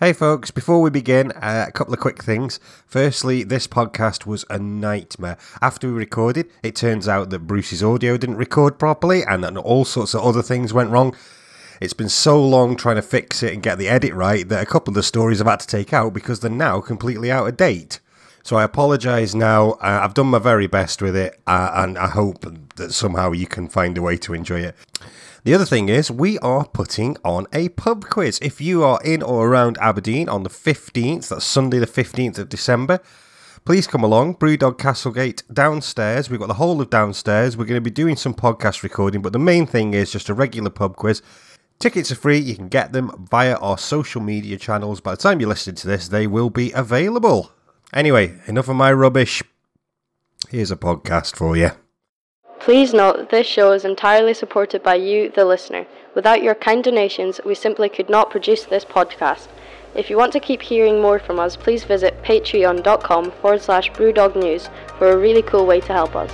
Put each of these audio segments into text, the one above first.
Hey, folks, before we begin, uh, a couple of quick things. Firstly, this podcast was a nightmare. After we recorded, it turns out that Bruce's audio didn't record properly and that all sorts of other things went wrong. It's been so long trying to fix it and get the edit right that a couple of the stories I've had to take out because they're now completely out of date. So I apologise now. Uh, I've done my very best with it, uh, and I hope that somehow you can find a way to enjoy it. The other thing is, we are putting on a pub quiz. If you are in or around Aberdeen on the 15th, that's Sunday, the 15th of December, please come along. Brewdog Castlegate downstairs. We've got the whole of downstairs. We're going to be doing some podcast recording, but the main thing is just a regular pub quiz. Tickets are free. You can get them via our social media channels. By the time you're listening to this, they will be available. Anyway, enough of my rubbish. Here's a podcast for you. Please note that this show is entirely supported by you, the listener. Without your kind donations, we simply could not produce this podcast. If you want to keep hearing more from us, please visit patreon.com forward slash brewdognews for a really cool way to help us.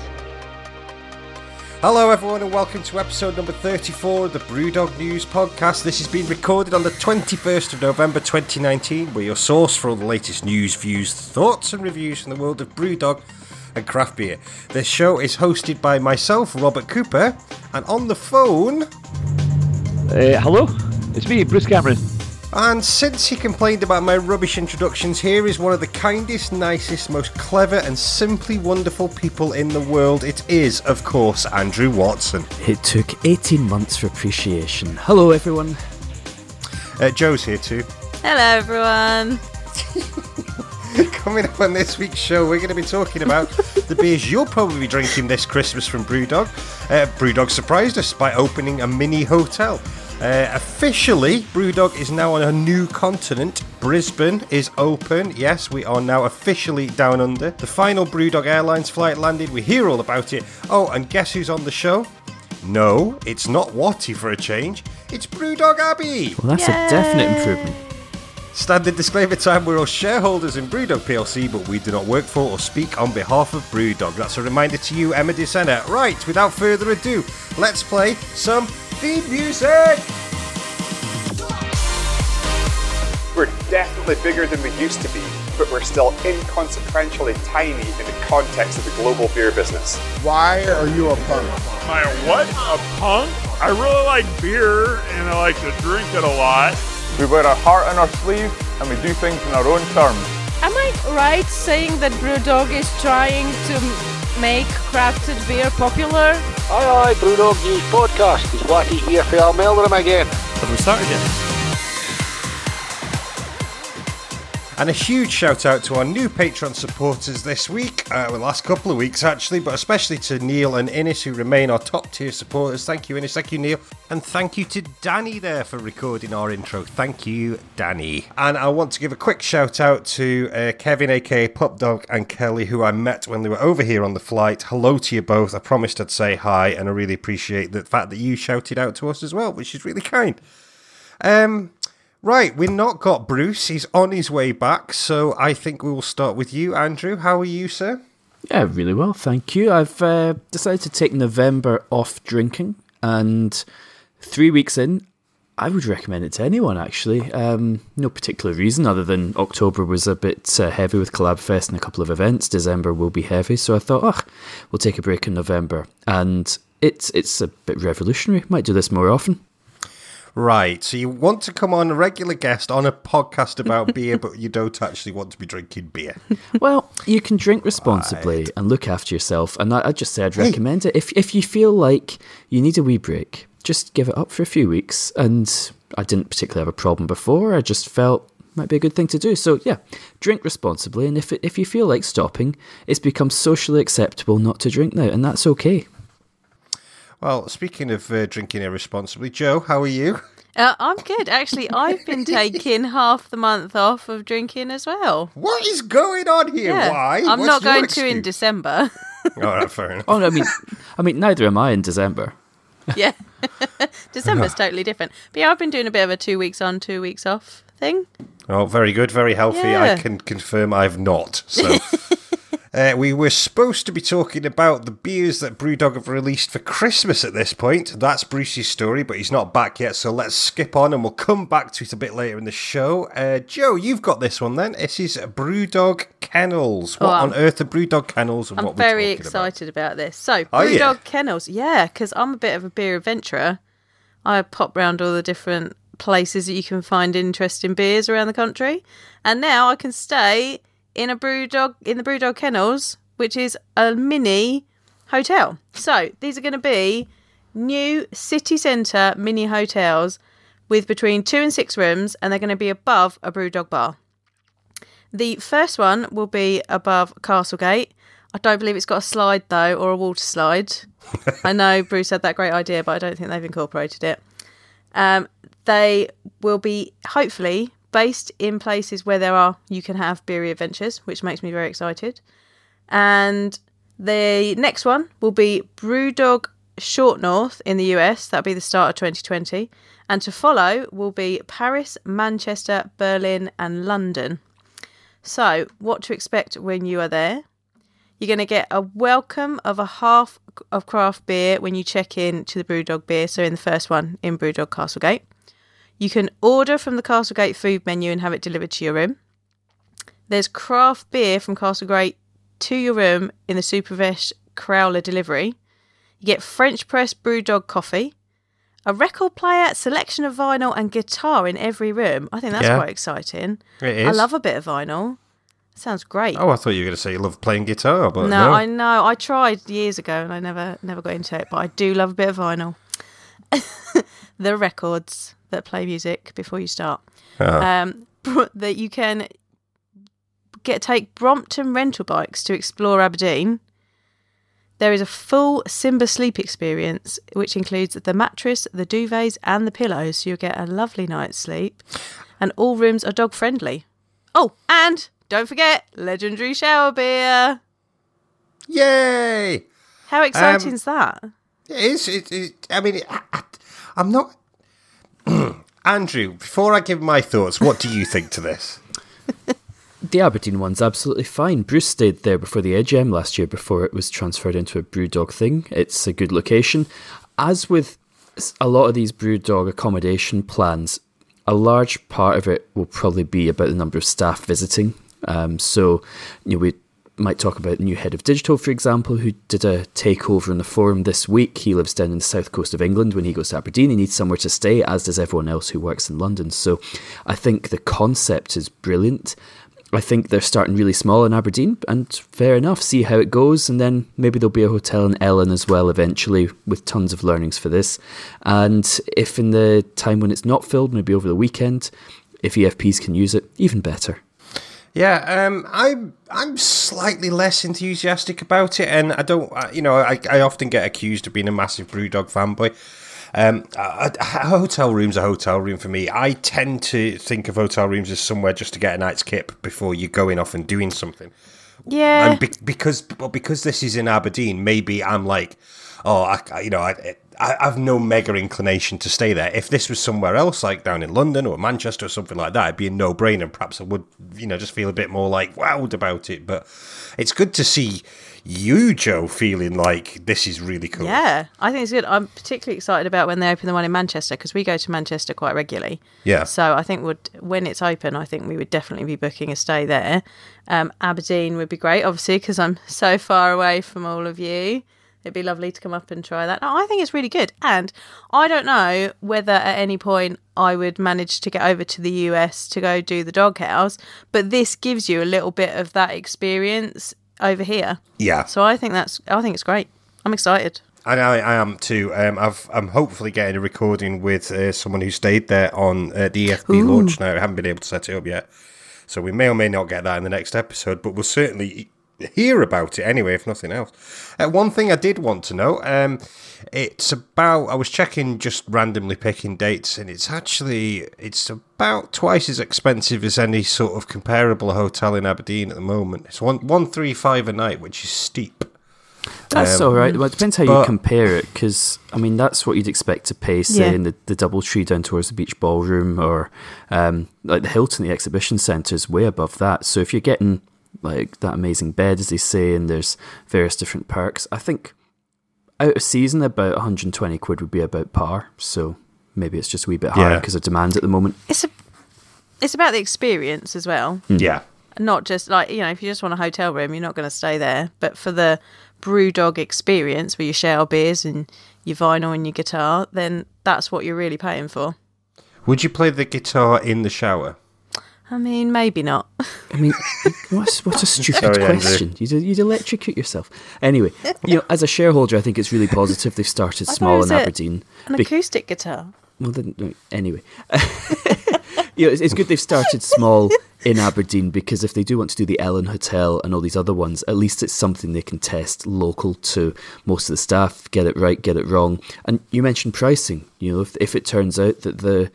Hello, everyone, and welcome to episode number 34 of the Brewdog News Podcast. This has been recorded on the 21st of November 2019. We're your source for all the latest news, views, thoughts, and reviews from the world of Brewdog and craft beer. This show is hosted by myself, Robert Cooper, and on the phone. Uh, hello, it's me, Bruce Cameron. And since he complained about my rubbish introductions, here is one of the kindest, nicest, most clever, and simply wonderful people in the world. It is, of course, Andrew Watson. It took 18 months for appreciation. Hello, everyone. Uh, Joe's here too. Hello, everyone. Coming up on this week's show, we're going to be talking about the beers you'll probably be drinking this Christmas from Brewdog. Uh, Brewdog surprised us by opening a mini hotel. Uh, officially, Brewdog is now on a new continent. Brisbane is open. Yes, we are now officially down under. The final Brewdog Airlines flight landed. We hear all about it. Oh, and guess who's on the show? No, it's not Watty for a change. It's Brewdog Abby. Well, that's a definite improvement. Standard disclaimer time, we're all shareholders in Brewdog PLC, but we do not work for or speak on behalf of Brewdog. That's a reminder to you, Emma DeSena. Right, without further ado, let's play some theme music! We're definitely bigger than we used to be, but we're still inconsequentially tiny in the context of the global beer business. Why are you a punk? Am I a what? A punk? I really like beer and I like to drink it a lot. We wear our heart on our sleeve and we do things in our own terms. Am I right saying that Brewdog is trying to make crafted beer popular? Aye, aye, Brewdog News Podcast. It's Wacky here for Melbourne again. Have we started yet? And a huge shout out to our new Patreon supporters this week, uh, last couple of weeks actually, but especially to Neil and Innes who remain our top tier supporters. Thank you, Innes. Thank you, Neil. And thank you to Danny there for recording our intro. Thank you, Danny. And I want to give a quick shout out to uh, Kevin, aka Pup Dog, and Kelly, who I met when they were over here on the flight. Hello to you both. I promised I'd say hi, and I really appreciate the fact that you shouted out to us as well, which is really kind. Um, Right, we've not got Bruce. He's on his way back, so I think we will start with you, Andrew. How are you, sir? Yeah, really well, thank you. I've uh, decided to take November off drinking, and three weeks in, I would recommend it to anyone, actually. Um, no particular reason other than October was a bit uh, heavy with Collab Fest and a couple of events. December will be heavy, so I thought, oh, we'll take a break in November. And it's, it's a bit revolutionary. Might do this more often. Right. So you want to come on a regular guest on a podcast about beer, but you don't actually want to be drinking beer. Well, you can drink responsibly right. and look after yourself. And I, I just said I'd recommend hey. it. If if you feel like you need a wee break, just give it up for a few weeks. And I didn't particularly have a problem before. I just felt might be a good thing to do. So yeah, drink responsibly. And if it, if you feel like stopping, it's become socially acceptable not to drink now, and that's okay. Well, speaking of uh, drinking irresponsibly, Joe, how are you? Uh, I'm good. Actually, I've been taking half the month off of drinking as well. What is going on here? Yeah. Why? I'm What's not going excuse? to in December. All right, fair enough. Oh, no, I mean, I mean, neither am I in December. yeah, December's totally different. But yeah, I've been doing a bit of a two weeks on, two weeks off thing. Oh, very good, very healthy. Yeah. I can confirm I've not. So. Uh, we were supposed to be talking about the beers that Brewdog have released for Christmas at this point. That's Bruce's story, but he's not back yet, so let's skip on and we'll come back to it a bit later in the show. Uh, Joe, you've got this one then. This is Brewdog Kennels. What Oh, on earth are Brewdog Kennels and I'm what we're very talking about? excited about this. So, Are? Brewdog Kennels, yeah, because I'm a bit of a beer adventurer. I pop round all the different places that you can find interesting beers around the country, and now I can stay in a Brewdog in the Brewdog Kennels, which is a mini hotel. So these are going to be new city centre mini hotels with between two and six rooms, and they're going to be above a Brewdog bar. The first one will be above Castlegate. I don't believe it's got a slide though, or a water slide. I know Bruce had that great idea, but I don't think they've incorporated it. Um, they will be hopefully based in places where there are you can have beery adventures, which makes me very excited. And the next one will be Brewdog Short North in the US. That'll be the start of 2020. And to follow will be Paris, Manchester, Berlin, and London. So, what to expect when you are there? You're going to get a welcome of a half of craft beer when you check in to the Brewdog beer. So, in the first one in Brewdog Castlegate, you can order from the Castlegate food menu and have it delivered to your room. There's craft beer from Castlegate to your room in the Supervesh Crowler delivery. You get French press Brewdog coffee, a record player, selection of vinyl, and guitar in every room. I think that's Yeah. quite exciting. It I love a bit of vinyl. Sounds great. Oh, I thought you were going to say you love playing guitar, but no, no. I know. I tried years ago and I never never got into it, but I do love a bit of vinyl. the records that play music before you start. Ah. Um, that you can get take Brompton rental bikes to explore Aberdeen. There is a full Simba sleep experience, which includes the mattress, the duvets, and the pillows. So you'll get a lovely night's sleep. And all rooms are dog friendly. Oh, and don't forget legendary shower beer. Yay! How exciting Um, is that? It is. It, it, I mean, I, I'm not. Andrew, before I give my thoughts, what do you think to this? The Aberdeen one's absolutely fine. Bruce stayed there before the EGM last year before it was transferred into a Brewdog thing. It's a good location. As with a lot of these Brewdog accommodation plans, a large part of it will probably be about the number of staff visiting. Um, so, you know, we might talk about the new head of digital, for example, who did a takeover in the forum this week. He lives down in the south coast of England. When he goes to Aberdeen, he needs somewhere to stay, as does everyone else who works in London. So I think the concept is brilliant. I think they're starting really small in Aberdeen, and fair enough, see how it goes, and then maybe there'll be a hotel in Ellon as well eventually, with tons of learnings for this. And if in the time when it's not filled, maybe over the weekend, if EFPs can use it, even better. Yeah, um, I'm I'm slightly less enthusiastic about it, and I don't, you know, I, I often get accused of being a massive BrewDog fanboy. Um, a, a hotel room's a hotel room for me. I tend to think of hotel rooms as somewhere just to get a night's kip before you're going off and doing something. Yeah. And be- because well, because this is in Aberdeen, maybe I'm like, oh, I, I- you know, I, I I've no mega inclination to stay there. If this was somewhere else, like down in London or Manchester or something like that, it'd be a no brainer. Perhaps I would, you know, just feel a bit more like wowed about it. But it's good to see you, Joe, feeling like this is really cool. Yeah, I think it's good. I'm particularly excited about when they open the one in Manchester because we go to Manchester quite regularly. Yeah. So I think would when it's open, I think we would definitely be booking a stay there. Um, Aberdeen would be great, obviously, because I'm so far away from all of you. It'd be lovely to come up and try that. No, I think it's really good, and I don't know whether at any point I would manage to get over to the US to go do the doghouse, but this gives you a little bit of that experience over here. Yeah. So I think that's I think it's great. I'm excited. And I, I am too. Um, I've, I'm hopefully getting a recording with uh, someone who stayed there on uh, the EFP Ooh. launch now. I haven't been able to set it up yet. So we may or may not get that in the next episode, but we'll certainly hear about it anyway, if nothing else. Uh, one thing I did want to know um, it's about, I was checking just randomly picking dates, and it's actually, it's about twice as expensive as any sort of comparable hotel in Aberdeen at the moment. It's one, 135 a night, which is steep. That's Um, all right. Well, it depends how you compare it, because I mean that's what you'd expect to pay, say, Yeah. in the, the DoubleTree down towards the Beach Ballroom, or um, like the Hilton, the exhibition centre is way above that. So if you're getting like that amazing bed, as they say, and there's various different perks. I think out of season, about 120 quid would be about par. So maybe it's just a wee bit higher Yeah. because of demand at the moment. It's a, it's about the experience as well. Hmm. Yeah. Not just like you know, if you just want a hotel room, you're not going to stay there. But for the brew dog experience, where you share beers and your vinyl and your guitar, then that's what you're really paying for. Would you play the guitar in the shower? I mean, maybe not. I mean, what's what a stupid Sorry, Andrew. question. You'd, you'd electrocute yourself. Anyway, you know, as a shareholder, I think it's really positive they've started I small it was in Aberdeen. An Be- acoustic guitar. Well, then, anyway, you know, it's, it's good they've started small in Aberdeen because if they do want to do the Ellon Hotel and all these other ones, at least it's something they can test local to most of the staff, get it right, get it wrong. And you mentioned pricing. You know, if if it turns out that the the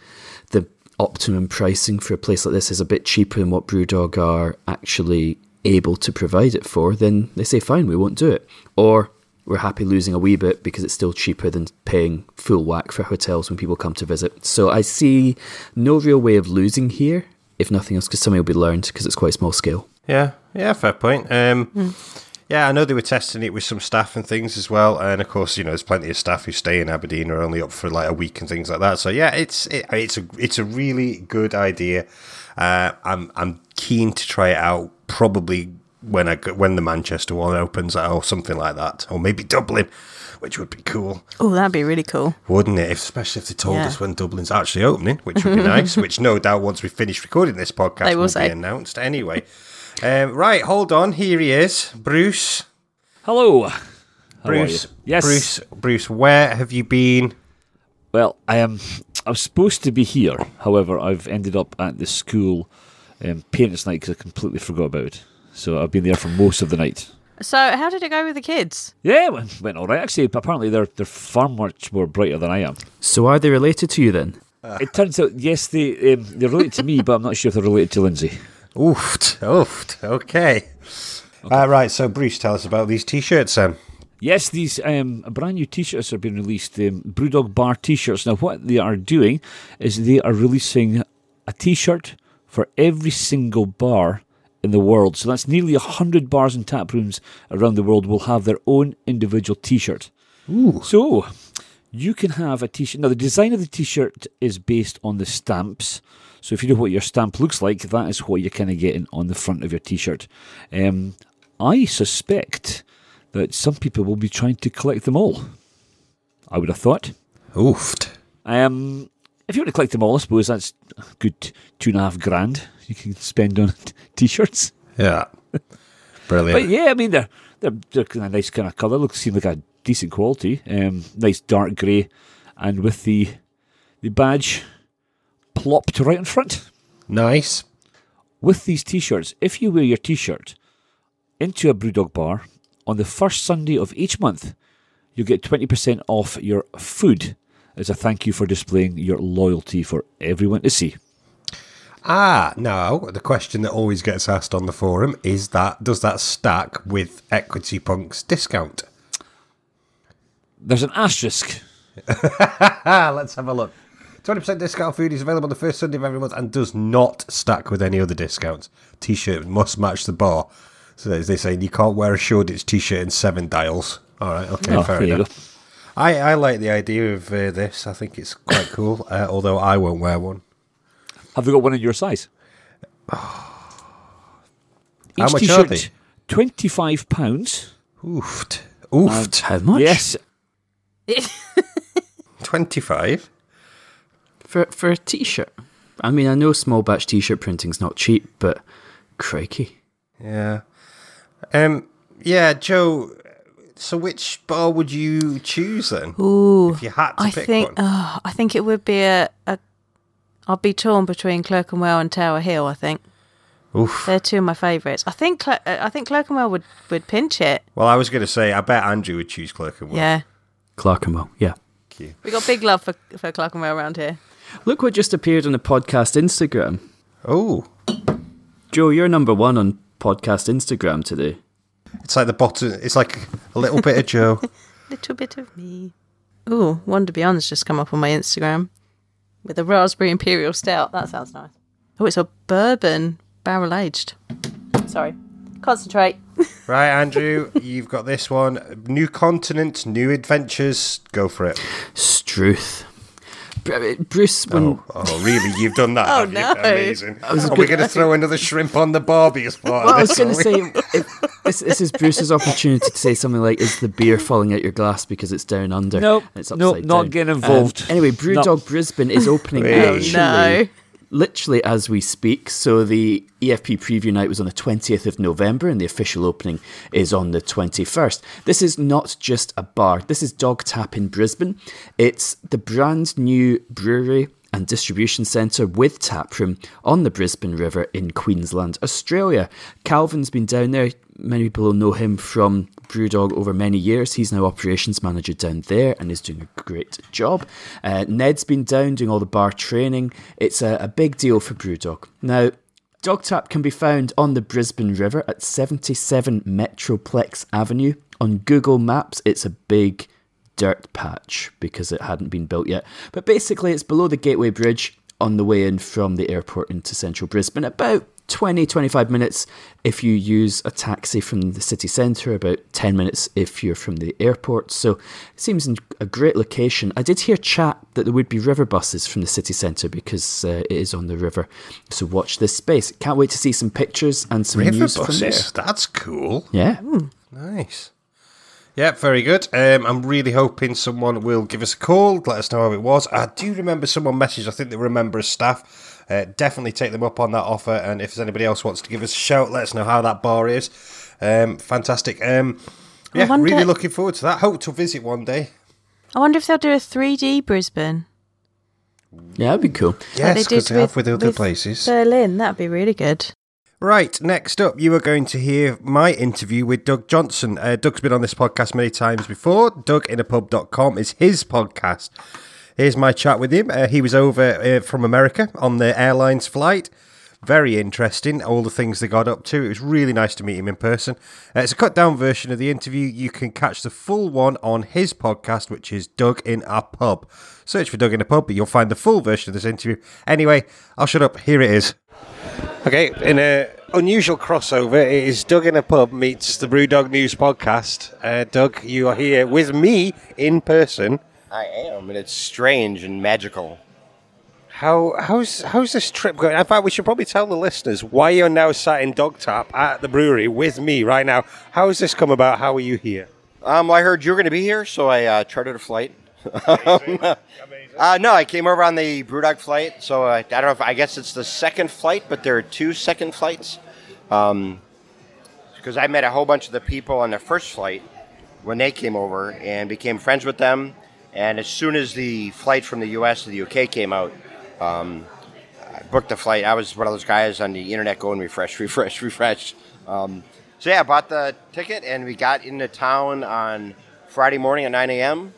optimum pricing for a place like this is a bit cheaper than what Brewdog are actually able to provide it for, then they say, fine, we won't do it. Or we're happy losing a wee bit because it's still cheaper than paying full whack for hotels when people come to visit. So I see no real way of losing here, if nothing else, because something will be learned because it's quite small scale. Yeah, yeah, fair point. Um, Yeah, I know they were testing it with some staff and things as well, and of course, you know, there's plenty of staff who stay in Aberdeen are only up for like a week and things like that. So yeah, it's it, it's a it's a really good idea. Uh, I'm I'm keen to try it out. Probably when I when the Manchester one opens or something like that, or maybe Dublin, which would be cool, Oh, that'd be really cool. wouldn't it? If, especially if they told Yeah. us when Dublin's actually opening, which would be nice. Which no doubt once we finish recording this podcast They will will say. be announced anyway. Um, right, hold on. Here he is, Bruce. Hello. How Bruce. Yes. Bruce, Bruce, where have you been? Well, I am. I was supposed to be here. However, I've ended up at the school um, parents' night because I completely forgot about it. So I've been there for most of the night. So, how did it go with the kids? Yeah, it went, went all right. Actually, apparently they're they're far much more brighter than I am. So are they related to you then? it turns out, yes, they um, they're related to me, but I'm not sure if they're related to Lindsay. Oofed, oofed. Okay. Uh, right, so Bruce, tell us about these t-shirts then. Yes, these um, brand new T-shirts are being released. Um, Brewdog Bar T-shirts. Now, what they are doing is they are releasing a T-shirt for every single bar in the world. So that's nearly hundred bars and tap rooms around the world will have their own individual T-shirt. Ooh. So you can have a T-shirt. Now, the design of the T-shirt is based on the stamps. So if you know what your stamp looks like, that is what you're kind of getting on the front of your T-shirt. Um, I suspect that some people will be trying to collect them all. I would have thought. Oofed. Um, if you want to collect them all, I suppose that's a good two and a half grand you can spend on t-shirts. Yeah. Brilliant. But yeah, I mean they're they're, they're kind of nice kind of colour. Look, seem like a decent quality. Um, nice dark grey, and with the the badge plopped right in front. Nice. With these t-shirts, if you wear your t-shirt into a BrewDog bar on the first Sunday of each month, you'll get twenty percent off your food as a thank you for displaying your loyalty for everyone to see. Ah, now the question that always gets asked on the forum is that does that stack with Equity Punk's discount? There's an asterisk. Let's have a look. 20% discount food is available on the first Sunday of every month and does not stack with any other discounts. T shirt must match the bar. So as they say, you can't wear a Shoreditch t shirt in seven dials. All right, okay, Oh, fair enough. I, I like the idea of uh, this. I think it's quite cool, uh, although I won't wear one. Have you got one in your size? How much are t-shirt, they? Twenty-five pounds. Oofed. Oofed. How much? Yes, 25? For for a t-shirt. I mean, I know small batch t-shirt printing's not cheap, but crikey. Yeah. Um. Yeah, Joe. So, which bar would you choose then? Ooh, If you had to I pick think one. oh, I think it would be a, a. I'd be torn between Clerkenwell and Tower Hill. I think Oof. they're two of my favourites. I think Cle- uh, I think Clerkenwell would would pinch it. Well, I was going to say, I bet Andrew would choose Clerkenwell. Yeah, Clerkenwell, yeah. we got big love for for Clerkenwell around here. Look what just appeared on the podcast Instagram. Oh, Joe, you're number one on podcast Instagram today. it's like the bottom. It's like a little bit of Joe. Little bit of me. Ooh, Wonder Beyond's just come up on my Instagram with a raspberry imperial stout. That sounds nice. Oh, it's a bourbon barrel aged. Sorry, Concentrate. Right, Andrew, you've got this one. New continent, new adventures. Go for it. Struth. Br- Bruce, when Oh, oh really? You've done that? Oh, have you? no. Amazing. was Are we going to throw another shrimp on the Barbie as part Well, I was this? going to say, if, this, this is Bruce's opportunity to say something like, "Is the beer falling out your glass because it's down under?" Nope, and it's nope, upside not down. getting Um, involved. anyway, No. Brewdog Brisbane is opening Wait. Oh, no. Literally as we speak. So the EFP preview night was on the twentieth of November, and the official opening is on the twenty-first. This is not just a bar. This is Dog Tap in Brisbane. It's the brand new brewery and distribution centre with taproom on the Brisbane River in Queensland, Australia. Calvin's been down there. Many people will know him from Brewdog over many years. He's now operations manager down there and is doing a great job. Uh, Ned's been down doing all the bar training. It's a, a big deal for Brewdog. Now, Dog Tap can be found on the Brisbane River at 77 Metroplex Avenue. On Google Maps, it's a big dirt patch because it hadn't been built yet. But basically, it's below the Gateway Bridge on the way in from the airport into central Brisbane. About 20 25 minutes if you use a taxi from the city centre, about 10 minutes if you're from the airport. So it seems a great location. I did hear chat that there would be river buses from the city centre because uh, it is on the river. So watch this space. Can't wait to see some pictures and some River news from there. buses. That's cool. Yeah. Nice. Yeah, very good. Um, I'm really hoping someone will give us a call, let us know how it was. I do remember someone messaged, I think they were a member of staff. Uh, definitely take them up on that offer. And if there's anybody else wants to give us a shout, let us know how that bar is. Um, fantastic. Um, yeah, wonder- really looking forward to that. Hope to visit one day. I wonder if they'll do a 3D Brisbane. Yeah, that'd be cool. like Yes, they because did they have with other with places. Berlin, that'd be really good. Right, next up, you are going to hear my interview with Doug Johnson. Uh, Doug's been on this podcast many times before. DougInAPub.com is his podcast. Here's my chat with him. Uh, he was over uh, from America on the airline's flight. Very interesting, all the things they got up to. It was really nice to meet him in person. Uh, it's a cut down version of the interview. You can catch the full one on his podcast, which is Doug in a Pub. Search for Doug in a Pub, but you'll find the full version of this interview. Anyway, I'll shut up. Here it is. Okay, in a unusual crossover, it is Doug in a pub meets the Brewdog News podcast. Uh, Doug, you are here with me in person. I am, and it's strange and magical. How how's how's this trip going? In fact, we should probably tell the listeners why you're now sat in Dog Tap at the brewery with me right now. How has this come about? How are you here? Um, well, I heard you were going to be here, so I uh, chartered a flight. uh, no, I came over on the Brewdog flight, so uh, I don't know if I guess it's the second flight, but there are two second flights. Um, because I met a whole bunch of the people on the first flight when they came over and became friends with them. And as soon as the flight from the U.S. to the U.K. came out, um, I booked the flight. I was one of those guys on the internet going refresh, refresh, refresh. Um, so yeah, I bought the ticket and we got into town on Friday morning at 9 a.m.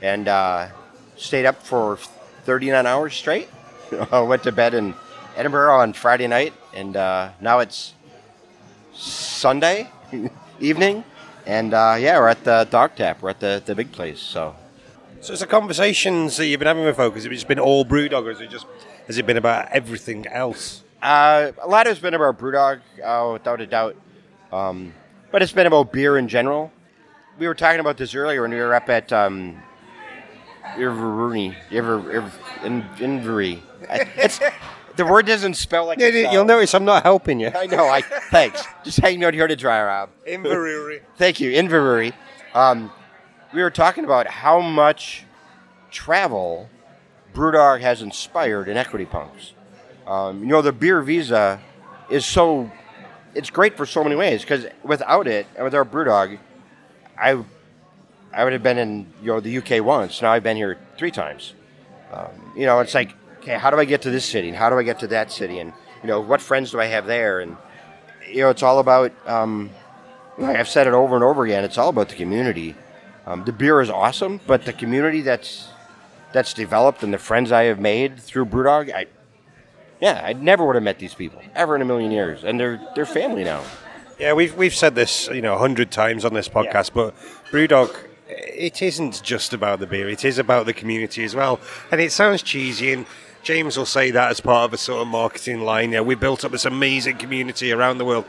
and uh, stayed up for 39 hours straight. I went to bed in Edinburgh on Friday night, and uh, now it's Sunday evening, and uh, yeah, we're at the Dog Tap. We're at the, the big place. So So, it's the conversations that you've been having with folks. Has it just been all Brewdog, or has it just has it been about everything else? uh, a lot has been about BrewDog, uh, without a doubt, um, but it's been about beer in general. We were talking about this earlier when we were up at um, Inverurie, Inver, Inver, Inverurie. I- It's the word doesn't spell like Yeah, it you'll notice I'm not helping you. I know. I thanks. Just hanging out here to dry, Rob. Inverurie. Thank you, Inverurie. Um, we were talking about how much travel BrewDog has inspired in Equity Punks. Um, you know, the beer visa is so it's great for so many ways because without it and without BrewDog, I I would have been in you know the UK once. Now I've been here three times. Um, you know, it's like, okay, how do I get to this city and how do I get to that city and you know what friends do I have there and you know it's all about. Um, like I've said it over and over again. It's all about the community. Um, the beer is awesome, but the community that's that's developed and the friends I have made through BrewDog, I yeah, I never would have met these people ever in a million years, and they're they're family now. Yeah, we've we've said this you know a hundred times on this podcast, but BrewDog, it isn't just about the beer; it is about the community as well. And it sounds cheesy, and James will say that as part of a sort of marketing line. Yeah, we built up this amazing community around the world,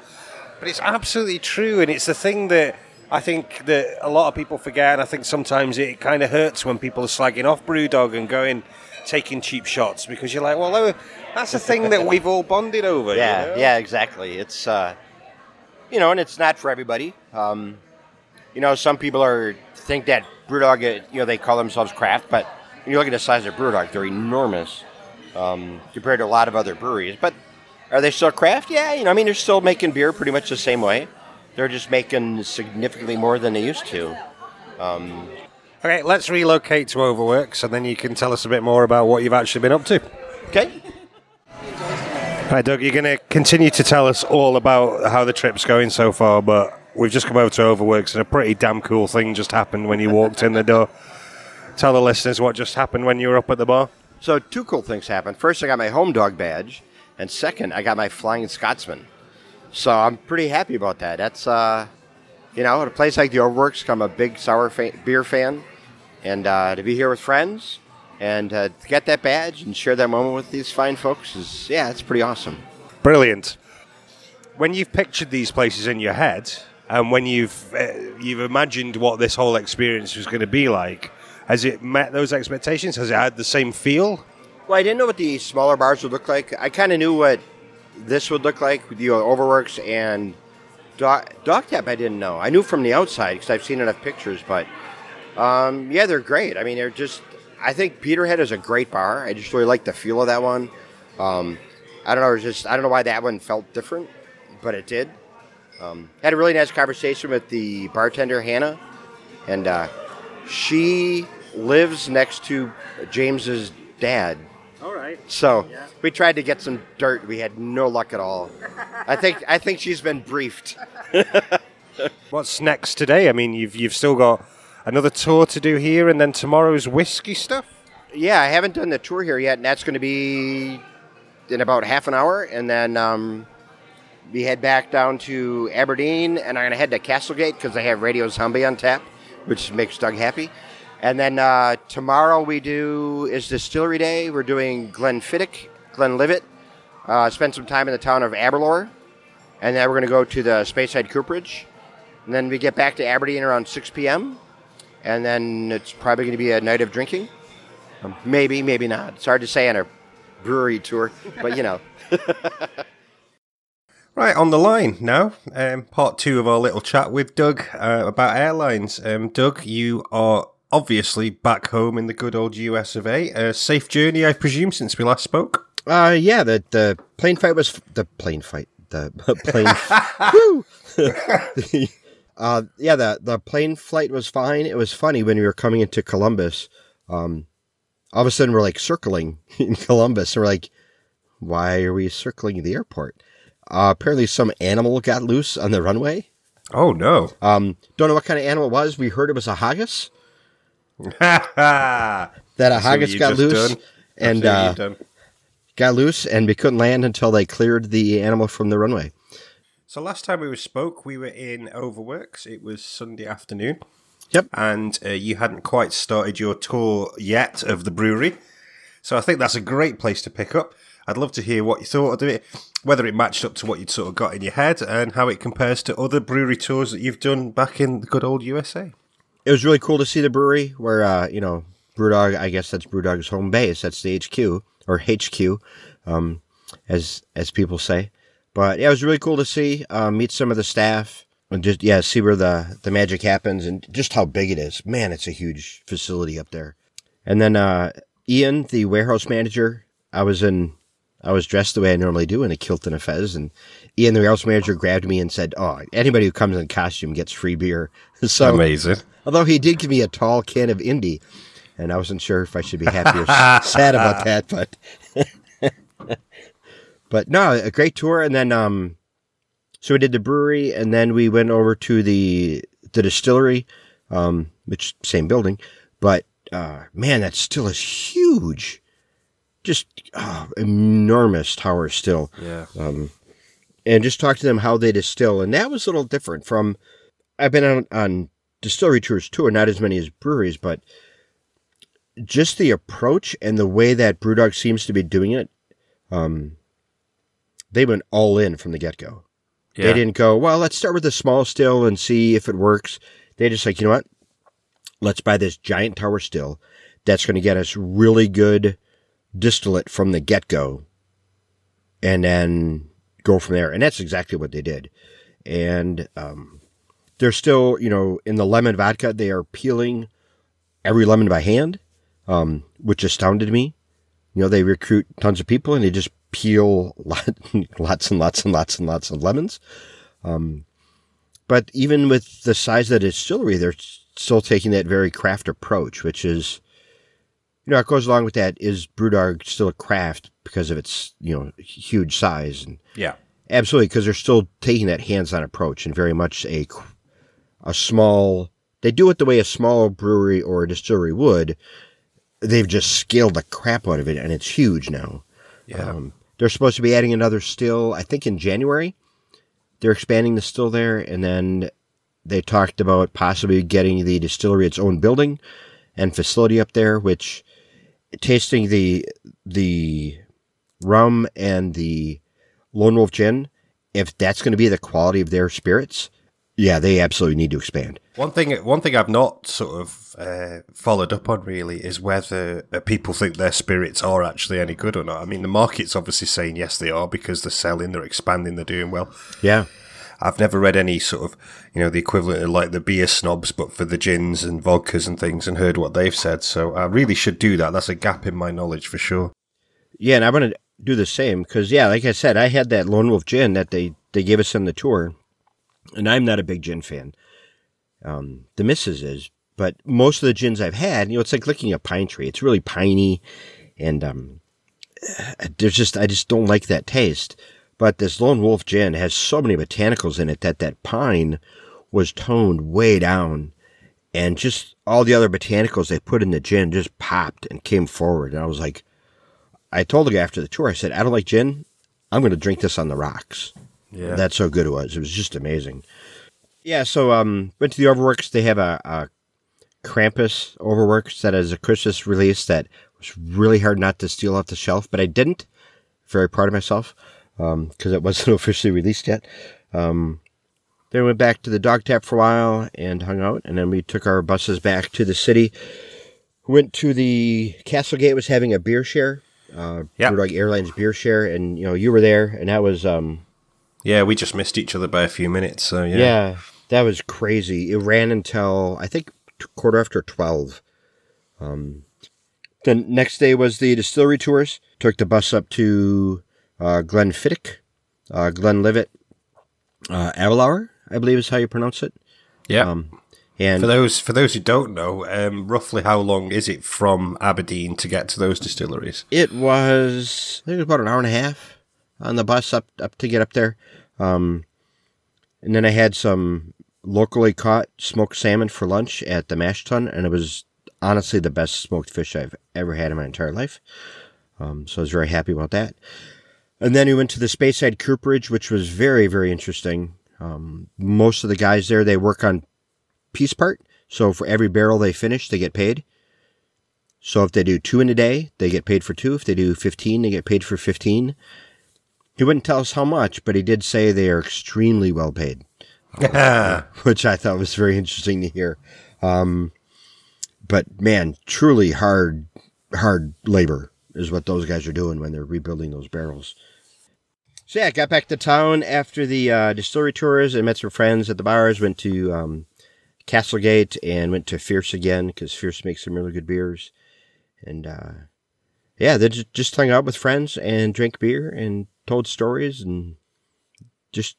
But it's absolutely true, and it's the thing that I think that a lot of people forget, and I think sometimes it kind of hurts when people are slagging off BrewDog and going taking cheap shots because you're like, well, that's the thing that we've all bonded over. Yeah, you know? yeah, exactly. It's uh, you know, and it's not for everybody. Um, you know, some people are think that BrewDog, uh, you know, they call themselves craft, but when you look at the size of BrewDog, they're enormous um, compared to a lot of other breweries. But are they still craft? Yeah, you know, I mean, they're still making beer pretty much the same way. They're just making significantly more than they used to. Um, Okay, let's relocate to Overworks, and then you can tell us a bit more about what you've actually been up to. Okay. Hi, Doug. You're going to continue to tell us all about how the trip's going so far, but we've just come over to Overworks, and a pretty damn cool thing just happened when you walked in the door. Tell the listeners what just happened when you were up at the bar. So, two cool things happened. First, I got my home dog badge, and second, I got my Flying Scotsman. So, I'm pretty happy about that. That's, uh, you know, at a place like the Overworks, I'm a big sour fa- beer fan, and uh, to be here with friends and uh, to get that badge and share that moment with these fine folks is, yeah, it's pretty awesome. Brilliant. When you've pictured these places in your head, and when you've uh, you've imagined what this whole experience was going to be like, has it met those expectations? Has it had the same feel? Well, I didn't know what the smaller bars would look like. I kind of knew what this would look like with the Overworks and Dog, Dog Tap. I didn't know. I knew from the outside because I've seen enough pictures, but um, yeah, they're great. I mean, they're just. I think Peterhead is a great bar. I just really like the feel of that one. Um, I don't know. It just I don't know why that one felt different, but it did. Um, had a really nice conversation with the bartender Hannah, and uh, she lives next to James's dad. All right. So we tried to get some dirt. We had no luck at all. I think I think she's been briefed. What's next today? I mean, you've you've still got another tour to do here, and then tomorrow's whiskey stuff. Yeah, I haven't done the tour here yet, and that's going to be in about half an hour, and then um, we head back down to Aberdeen, and I'm going to head to Castlegate because they have Radio Zombie on tap, which makes Doug happy. And then uh, tomorrow we do is Distillery Day. We're doing Glenfiddich, Glenlivet. Uh, spend some time in the town of Aberlour, and then we're going to go to the Speyside Cooperage, and then we get back to Aberdeen around 6 p.m. And then it's probably going to be a night of drinking. Um, maybe, maybe not. It's hard to say on a brewery tour, but you know. Right, on the line now, um, part two of our little chat with Doug uh, about airlines. Um, Doug, you are obviously back home in the good old US of A. A safe journey, I presume, since we last spoke. Uh, yeah, the the plane fight was the plane fight. The plane. The, uh, yeah, the the plane flight was fine. It was funny when we were coming into Columbus. Um, all of a sudden we're like circling in Columbus, and we're like, "Why are we circling the airport?" Uh, apparently, some animal got loose on the runway. Oh no! Um, don't know what kind of animal it was. We heard it was a haggis. that that a haggis got loose and uh, got loose, and we couldn't land until they cleared the animal from the runway. So last time we spoke, we were in Overworks. It was Sunday afternoon. Yep. And uh, you hadn't quite started your tour yet of the brewery. So I think that's a great place to pick up. I'd love to hear what you thought of it, whether it matched up to what you'd sort of got in your head, and how it compares to other brewery tours that you've done back in the good old USA. It was really cool to see the brewery where, uh, you know, Brewdog, I guess that's Brewdog's home base. That's the HQ, or HQ, um, as as people say. But yeah, it was really cool to see, uh, meet some of the staff, and just, yeah, see where the, the magic happens and just how big it is. Man, it's a huge facility up there. And then uh, Ian, the warehouse manager, I was in I was dressed the way I normally do in a kilt and a fez, and Ian, the warehouse manager, grabbed me and said, "Oh, anybody who comes in costume gets free beer." so Amazing. Although he did give me a tall can of Indie, and I wasn't sure if I should be happy or sad about that, but but no, a great tour. And then um, so we did the brewery, and then we went over to the the distillery, um, which same building, but uh, man, that still is huge just oh, enormous tower still. Yeah. Um, and just talk to them how they distill, and that was a little different from. I've been on, on distillery tours too, not as many as breweries, but just the approach and the way that BrewDog seems to be doing it. Um, they went all in from the get go. They didn't go, well, let's start with a small still and see if it works. They just like, you know what? Let's buy this giant tower still that's going to get us really good distillate from the get go and then go from there. And that's exactly what they did. And um, they're still, you know, in the lemon vodka, they are peeling every lemon by hand, um, which astounded me. You know, they recruit tons of people and they just peel lot, lots and lots and lots and lots of lemons. Um, but even with the size of the distillery, they're still taking that very craft approach, which is, you know, it goes along with that. Is BrewDog still a craft because of its, you know, huge size? And Yeah. absolutely, because they're still taking that hands-on approach and very much a, a small. They do it the way a small brewery or a distillery would. They've just scaled the crap out of it, and it's huge now. Yeah. Um, they're supposed to be adding another still, I think, in January. They're expanding the still there, and then they talked about possibly getting the distillery its own building and facility up there, which tasting the the rum and the Lone Wolf gin, if that's going to be the quality of their spirits, yeah, they absolutely need to expand. One thing, one thing I've not sort of uh, followed up on really is whether uh, people think their spirits are actually any good or not. I mean, the market's obviously saying yes, they are because they're selling, they're expanding, they're doing well. Yeah. I've never read any sort of, you know, the equivalent of like the beer snobs, but for the gins and vodkas and things, and heard what they've said. So I really should do that. That's a gap in my knowledge for sure. Yeah, and I'm going to do the same because, yeah, like I said, I had that Lone Wolf gin that they, they gave us on the tour, and I'm not a big gin fan. Um, the missus is, but most of the gins I've had, you know, it's like licking a pine tree. It's really piney, and um, there's just I just don't like that taste. But this Lone Wolf gin has so many botanicals in it that that pine was toned way down, and just all the other botanicals they put in the gin just popped and came forward. And I was like, I told the guy after the tour, I said, I don't like gin. I'm going to drink this on the rocks. Yeah. That's so good it was. It was just amazing. Yeah, so um, went to the Overworks. They have a, a Krampus Overworks that is a Christmas release that was really hard not to steal off the shelf, but I didn't. Very proud of myself because it wasn't officially released yet. Um, then we went back to the dog tap for a while and hung out, and then we took our buses back to the city. Went to the Castlegate was having a beer share, uh, Yep. Brewdog Airlines beer share, and you know you were there, and that was um, Yeah, we just missed each other by a few minutes. So yeah. yeah. that was crazy. It ran until I think quarter after twelve. Um, the next day was the distillery tours. Took the bus up to uh, Glenfiddich, uh, Glenlivet, uh, Aberlour, I believe is how you pronounce it. Yeah. Um, and for those for those who don't know, um, roughly how long is it from Aberdeen to get to those distilleries? It was I think it was about an hour and a half on the bus up up to get up there. Um, and then I had some locally caught smoked salmon for lunch at the Mash Tun, and it was honestly the best smoked fish I've ever had in my entire life. Um, so I was very happy about that. And then we went to the Speyside Cooperage, which was very very interesting. Um, most of the guys there they work on piece part, so for every barrel they finish, they get paid. So if they do two in a day, they get paid for two. If they do 15, they get paid for 15. He wouldn't tell us how much, but he did say they are extremely well paid, which I thought was very interesting to hear. Um, but man, truly hard, hard labor is what those guys are doing when they're rebuilding those barrels. So yeah, I got back to town after the uh, distillery tours and met some friends at the bars. Went to um, Castlegate and went to Fierce again because Fierce makes some really good beers. And uh, yeah, they just, just hung out with friends and drank beer and told stories and just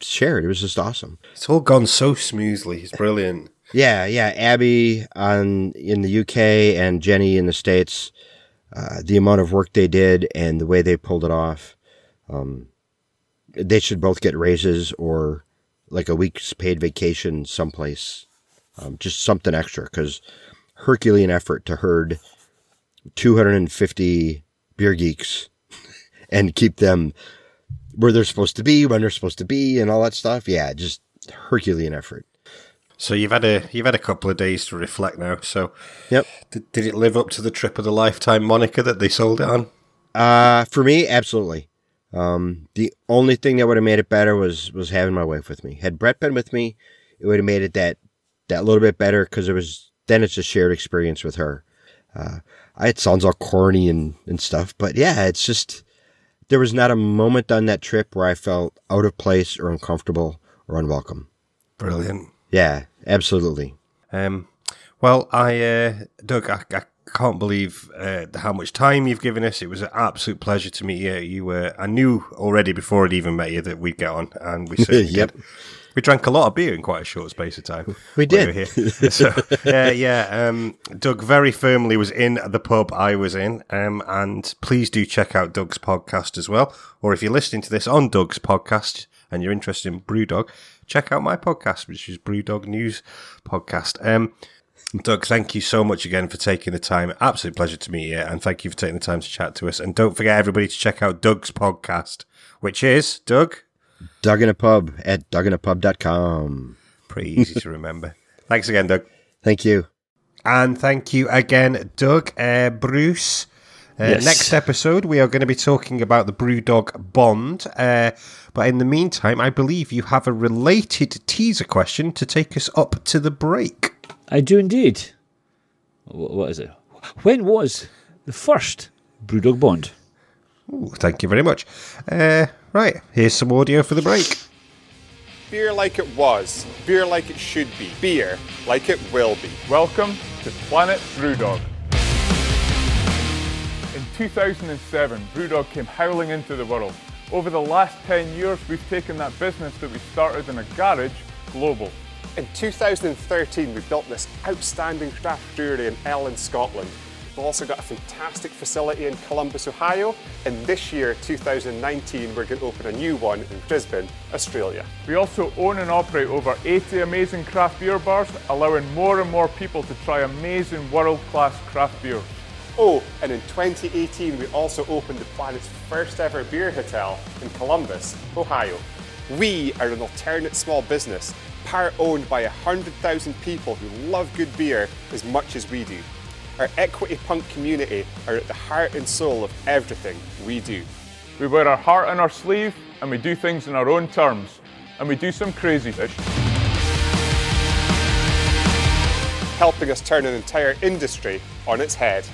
shared. It was just awesome. It's all gone so smoothly. It's brilliant. Yeah, yeah. Abby on in the UK and Jenny in the States, uh, the amount of work they did and the way they pulled it off. Um, they should both get raises or like a week's paid vacation someplace. Um, just something extra because Herculean effort to herd 250 beer geeks and keep them where they're supposed to be, when they're supposed to be, and all that stuff. Yeah, just Herculean effort. So you've had a you've had a couple of days to reflect now. So, yep. Did, did it live up to the trip of the lifetime moniker that they sold it on? Uh, for me, absolutely. Um, the only thing that would have made it better was was having my wife with me. Had Brett been with me, it would have made it that that little bit better because it was then it's a shared experience with her. Uh, it sounds all corny and and stuff, but yeah, it's just there was not a moment on that trip where I felt out of place or uncomfortable or unwelcome. Brilliant. Yeah, absolutely. Um, well, I, uh, Doug, I, I can't believe uh, how much time you've given us. It was an absolute pleasure to meet you. You were, I knew already before I'd even met you that we'd get on, and we certainly Yep. did. We drank a lot of beer in quite a short space of time. We did. were here. so, uh, yeah, um, Doug very firmly was in the pub I was in. Um, and please do check out Doug's podcast as well. Or if you're listening to this on Doug's podcast and you're interested in Brewdog, check out my podcast, which is Brewdog News Podcast. Um, Doug, thank you so much again for taking the time. Absolute pleasure to meet you, and thank you for taking the time to chat to us. And don't forget, everybody, to check out Doug's podcast, which is Doug. Dug in a pub at duginapub.com. Pretty easy to remember. Thanks again, Doug. Thank you. And thank you again, Doug. Uh, Bruce. Uh, Yes. Next episode, we are going to be talking about the Brewdog Bond. Uh, but in the meantime, I believe you have a related teaser question to take us up to the break. I do indeed. Wh- What is it? When was the first Brewdog Bond? Ooh, thank you very much. Uh, right, here's some audio for the break. Beer like it was, beer like it should be, beer like it will be. Welcome to Planet Brewdog. In 2007, Brewdog came howling into the world. Over the last 10 years, we've taken that business that we started in a garage global. In 2013, we built this outstanding craft brewery in Ellon, Scotland. We've also got a fantastic facility in Columbus, Ohio, and this year, 2019, we're going to open a new one in Brisbane, Australia. We also own and operate over 80 amazing craft beer bars, allowing more and more people to try amazing world-class craft beers. Oh, and in 2018, we also opened the planet's first ever beer hotel in Columbus, Ohio. We are an alternate small business, part owned by 100,000 people who love good beer as much as we do. Our equity punk community are at the heart and soul of everything we do. We wear our heart on our sleeve and we do things in our own terms. And we do some crazy fish. helping us turn an entire industry on its head.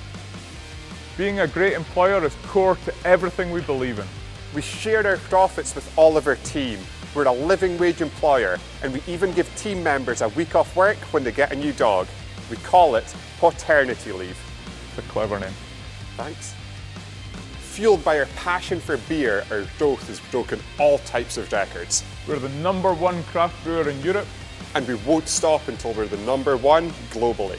Being a great employer is core to everything we believe in. We share our profits with all of our team. We're a living wage employer, and we even give team members a week off work when they get a new dog. We call it paternity leave. It's a clever name. Thanks. Fueled by our passion for beer, our growth has broken all types of records. We're the number one craft brewer in Europe. And we won't stop until we're the number one globally.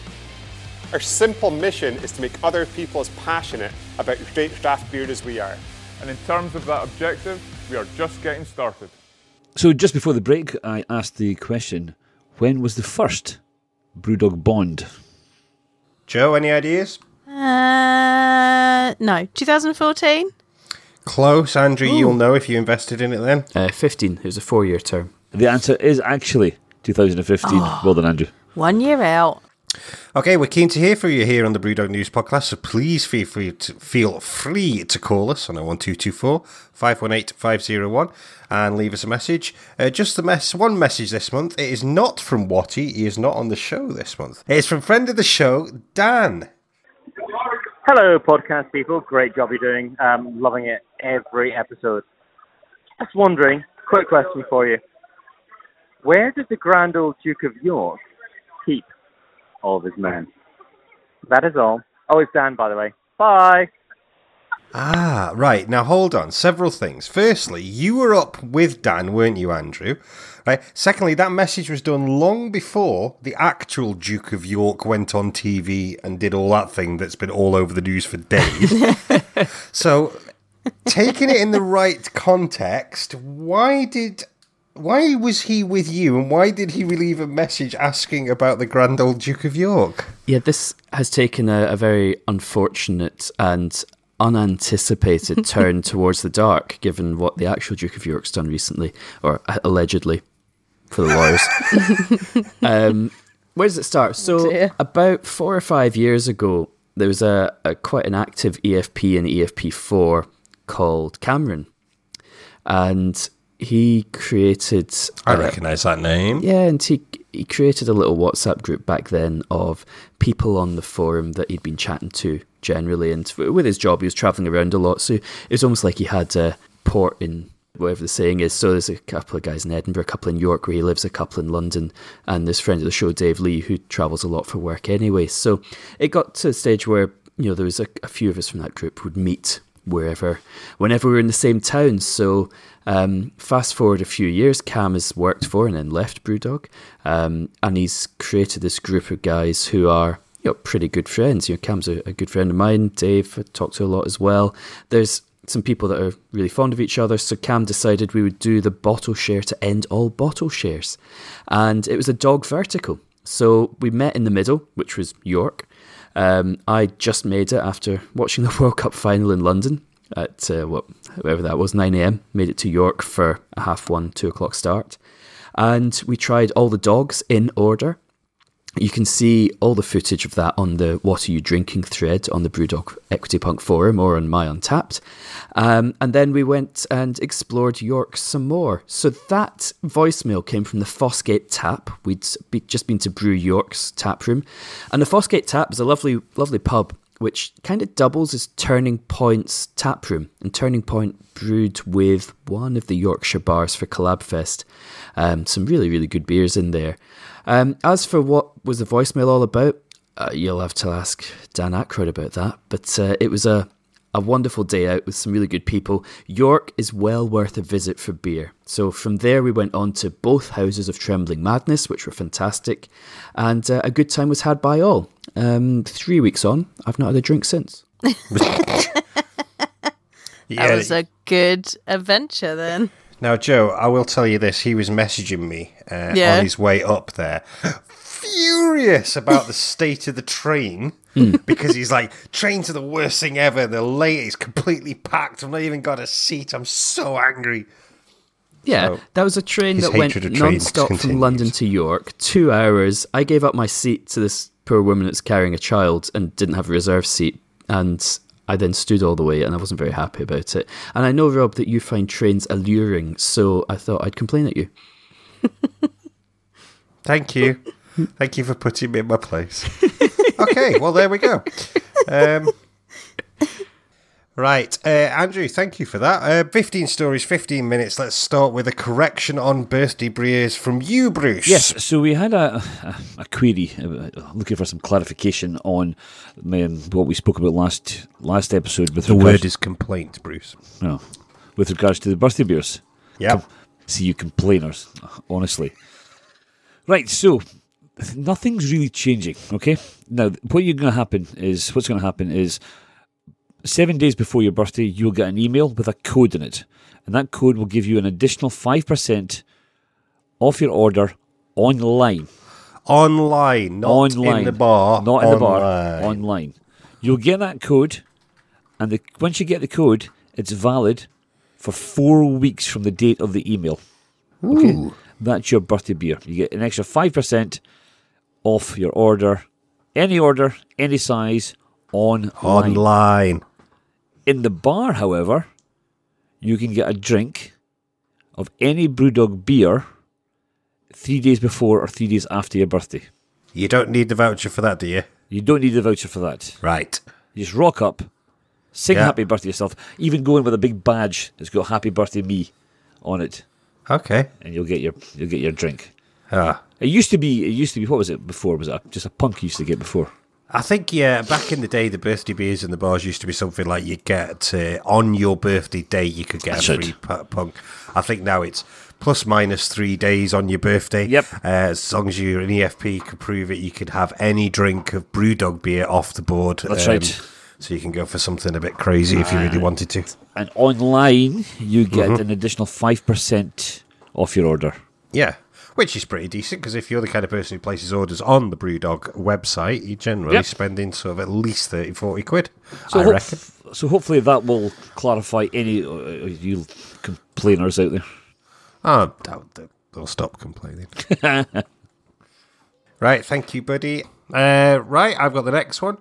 Our simple mission is to make other people as passionate about great craft beer as we are. And in terms of that objective, we are just getting started. So just before the break, I asked the question: When was the first Brewdog Bond? Joe, any ideas? Uh, no, 2014. Close, Andrew. You'll know if you invested in it then. Uh, 15. It was a four year term. The answer is actually 2015. well done, Andrew. One year out. Okay, we're keen to hear from you here on the Brewdog News Podcast, so please feel free to feel free to call us on 01224 518 501 and leave us a message. Uh, just the mess, one message this month. It is not from Watty. He is not on the show this month. It's from friend of the show, Dan. Hello, podcast people. Great job you're doing. Um, loving it every episode. Just wondering, quick question for you. Where did the Grand Old Duke of York keep all of his men? That is all. Oh, it's Dan, by the way. Bye. Ah, right. Now hold on. Several things. Firstly, you were up with Dan, weren't you, Andrew? Right. Secondly, that message was done long before the actual Duke of York went on TV and did all that thing that's been all over the news for days. so, taking it in the right context, why did why was he with you and why did he leave a message asking about the grand old Duke of York? Yeah, this has taken a, a very unfortunate and unanticipated turn towards the dark, given what the actual Duke of York's done recently, or uh, allegedly, for the lawyers. um, where does it start? So, Dear. about four or five years ago, there was a, a quite an active EFP and EFP4 called Cameron. and he created. I uh, recognise that name. Yeah, and he he created a little WhatsApp group back then of people on the forum that he'd been chatting to generally, and with his job, he was traveling around a lot, so it was almost like he had a port in whatever the saying is. So there's a couple of guys in Edinburgh, a couple in York where he lives, a couple in London, and this friend of the show, Dave Lee, who travels a lot for work anyway. So it got to a stage where you know there was a, a few of us from that group would meet wherever, whenever we were in the same town. So um, fast forward a few years, Cam has worked for and then left Brewdog, um, and he's created this group of guys who are you know pretty good friends. You know, Cam's a, a good friend of mine. Dave I talk to a lot as well. There's some people that are really fond of each other. So Cam decided we would do the bottle share to end all bottle shares, and it was a dog vertical. So we met in the middle, which was York. Um, I just made it after watching the World Cup final in London at uh, what whatever that was, 9 a.m. Made it to York for a half one, two o'clock start, and we tried all the dogs in order. You can see all the footage of that on the What Are You Drinking thread on the Brewdog Equity Punk forum or on my Untappd. Um, and then we went and explored York some more. So that voicemail came from the Fossgate Tap. We'd be, just been to Brew York's tap room. And the Fossgate Tap is a lovely, lovely pub which kind of doubles as Turning Point's tap room. And Turning Point brewed with one of the Yorkshire bars for Collabfest. Um, some really, really good beers in there. Um, as for what was the voicemail all about, uh, you'll have to ask Dan Aykroyd about that. But uh, it was a, a wonderful day out with some really good people. York is well worth a visit for beer. So from there, we went on to both houses of Trembling Madness, which were fantastic, and uh, a good time was had by all. Um, three weeks on, I've not had a drink since. That was a good adventure then. Now, Joe, I will tell you this. He was messaging me uh, Yeah. on his way up there, furious about the state of the train because he's like, trains are the worst thing ever. They're late. It's completely packed. I've not even got a seat. I'm so angry. Yeah, So, that was a train that went hatred non-stop from. London to York, two hours. I gave up my seat to this poor woman that's carrying a child and didn't have a reserve seat, and I then stood all the way, and I wasn't very happy about it. And I know, Rob, that you find trains alluring, so I thought I'd complain at you. Thank you. Thank you for putting me in my place. okay, well, there we go. Um, right, uh, Andrew, thank you for that. Uh, 15 stories, 15 minutes. Let's start with a correction on birthday beers from you, Bruce. Yes, so we had a, a, a query uh, looking for some clarification on um, what we spoke about last last episode. With The word is complaint, Bruce. No, with regards to the birthday beers. Yeah. Com- see you complainers, honestly. Right, so nothing's really changing. Okay, now what you're going to happen is what's going to happen is seven days before your birthday, you'll get an email with a code in it, and that code will give you an additional five percent off your order online. Online, not online in the bar. not in the bar, online. online. You'll get that code, and the, once you get the code, it's valid for four weeks from the date of the email. Okay, Ooh. that's your birthday beer. You get an extra five percent off your order, any order, any size, online. Online. In the bar, however, you can get a drink of any Brewdog beer three days before or three days after your birthday. You don't need the voucher for that, do you? You don't need the voucher for that. Right. You just rock up, sing Yeah. happy birthday yourself, even go in with a big badge that's got happy birthday me on it, Okay. and you'll get your you'll get your drink. Ah. It used to be it used to be what was it before? Was it just a punk you used to get before? I think, yeah, back in the day, the birthday beers in the bars used to be something like you get uh, on your birthday day, you could get That's a free pu- punk. I think now it's plus minus three days on your birthday. Yep. Uh, as long as you're an EFP, can prove it, you could have any drink of Brewdog beer off the board. um, That's right. So you can go for something a bit crazy if you really wanted to. And online you get Mhm. an additional five percent off your order. Yeah. Which is pretty decent because if you're the kind of person who places orders on the Brewdog website, you're generally Yep. spending sort of at least 30, 40 quid. So I hope- reckon. So hopefully that will clarify any uh, you complainers out there. I doubt that they'll stop complaining. right, thank you, buddy. Uh, right, I've got the next one.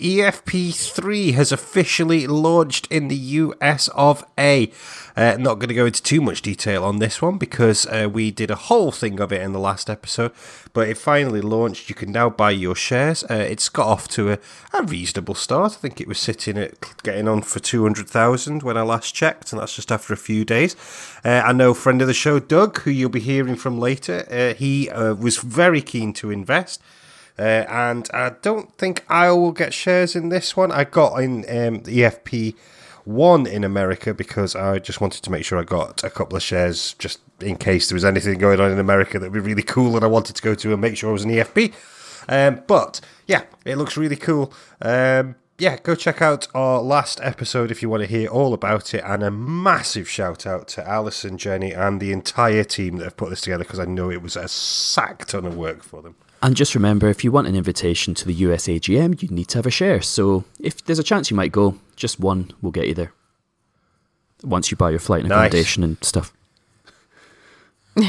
EFP3 has officially launched in the US of A. Uh, not going to go into too much detail on this one because uh, we did a whole thing of it in the last episode, but it finally launched. You can now buy your shares. Uh, it's got off to a, a reasonable start. I think it was sitting at getting on for 200,000 when I last checked, and that's just after a few days. Uh, I know friend of the show, Doug, who you'll be hearing from later, uh, he uh, was very keen to invest. Uh, and I don't think I will get shares in this one. I got in um, the EFP one in America because I just wanted to make sure I got a couple of shares just in case there was anything going on in America that would be really cool and I wanted to go to and make sure I was an EFP. Um, but yeah, it looks really cool. Um, yeah, go check out our last episode if you want to hear all about it. And a massive shout out to Alison, Jenny, and the entire team that have put this together because I know it was a sack ton of work for them. And just remember, if you want an invitation to the US AGM, you need to have a share. So if there's a chance you might go, just one will get you there. Once you buy your flight and Nice. accommodation and stuff.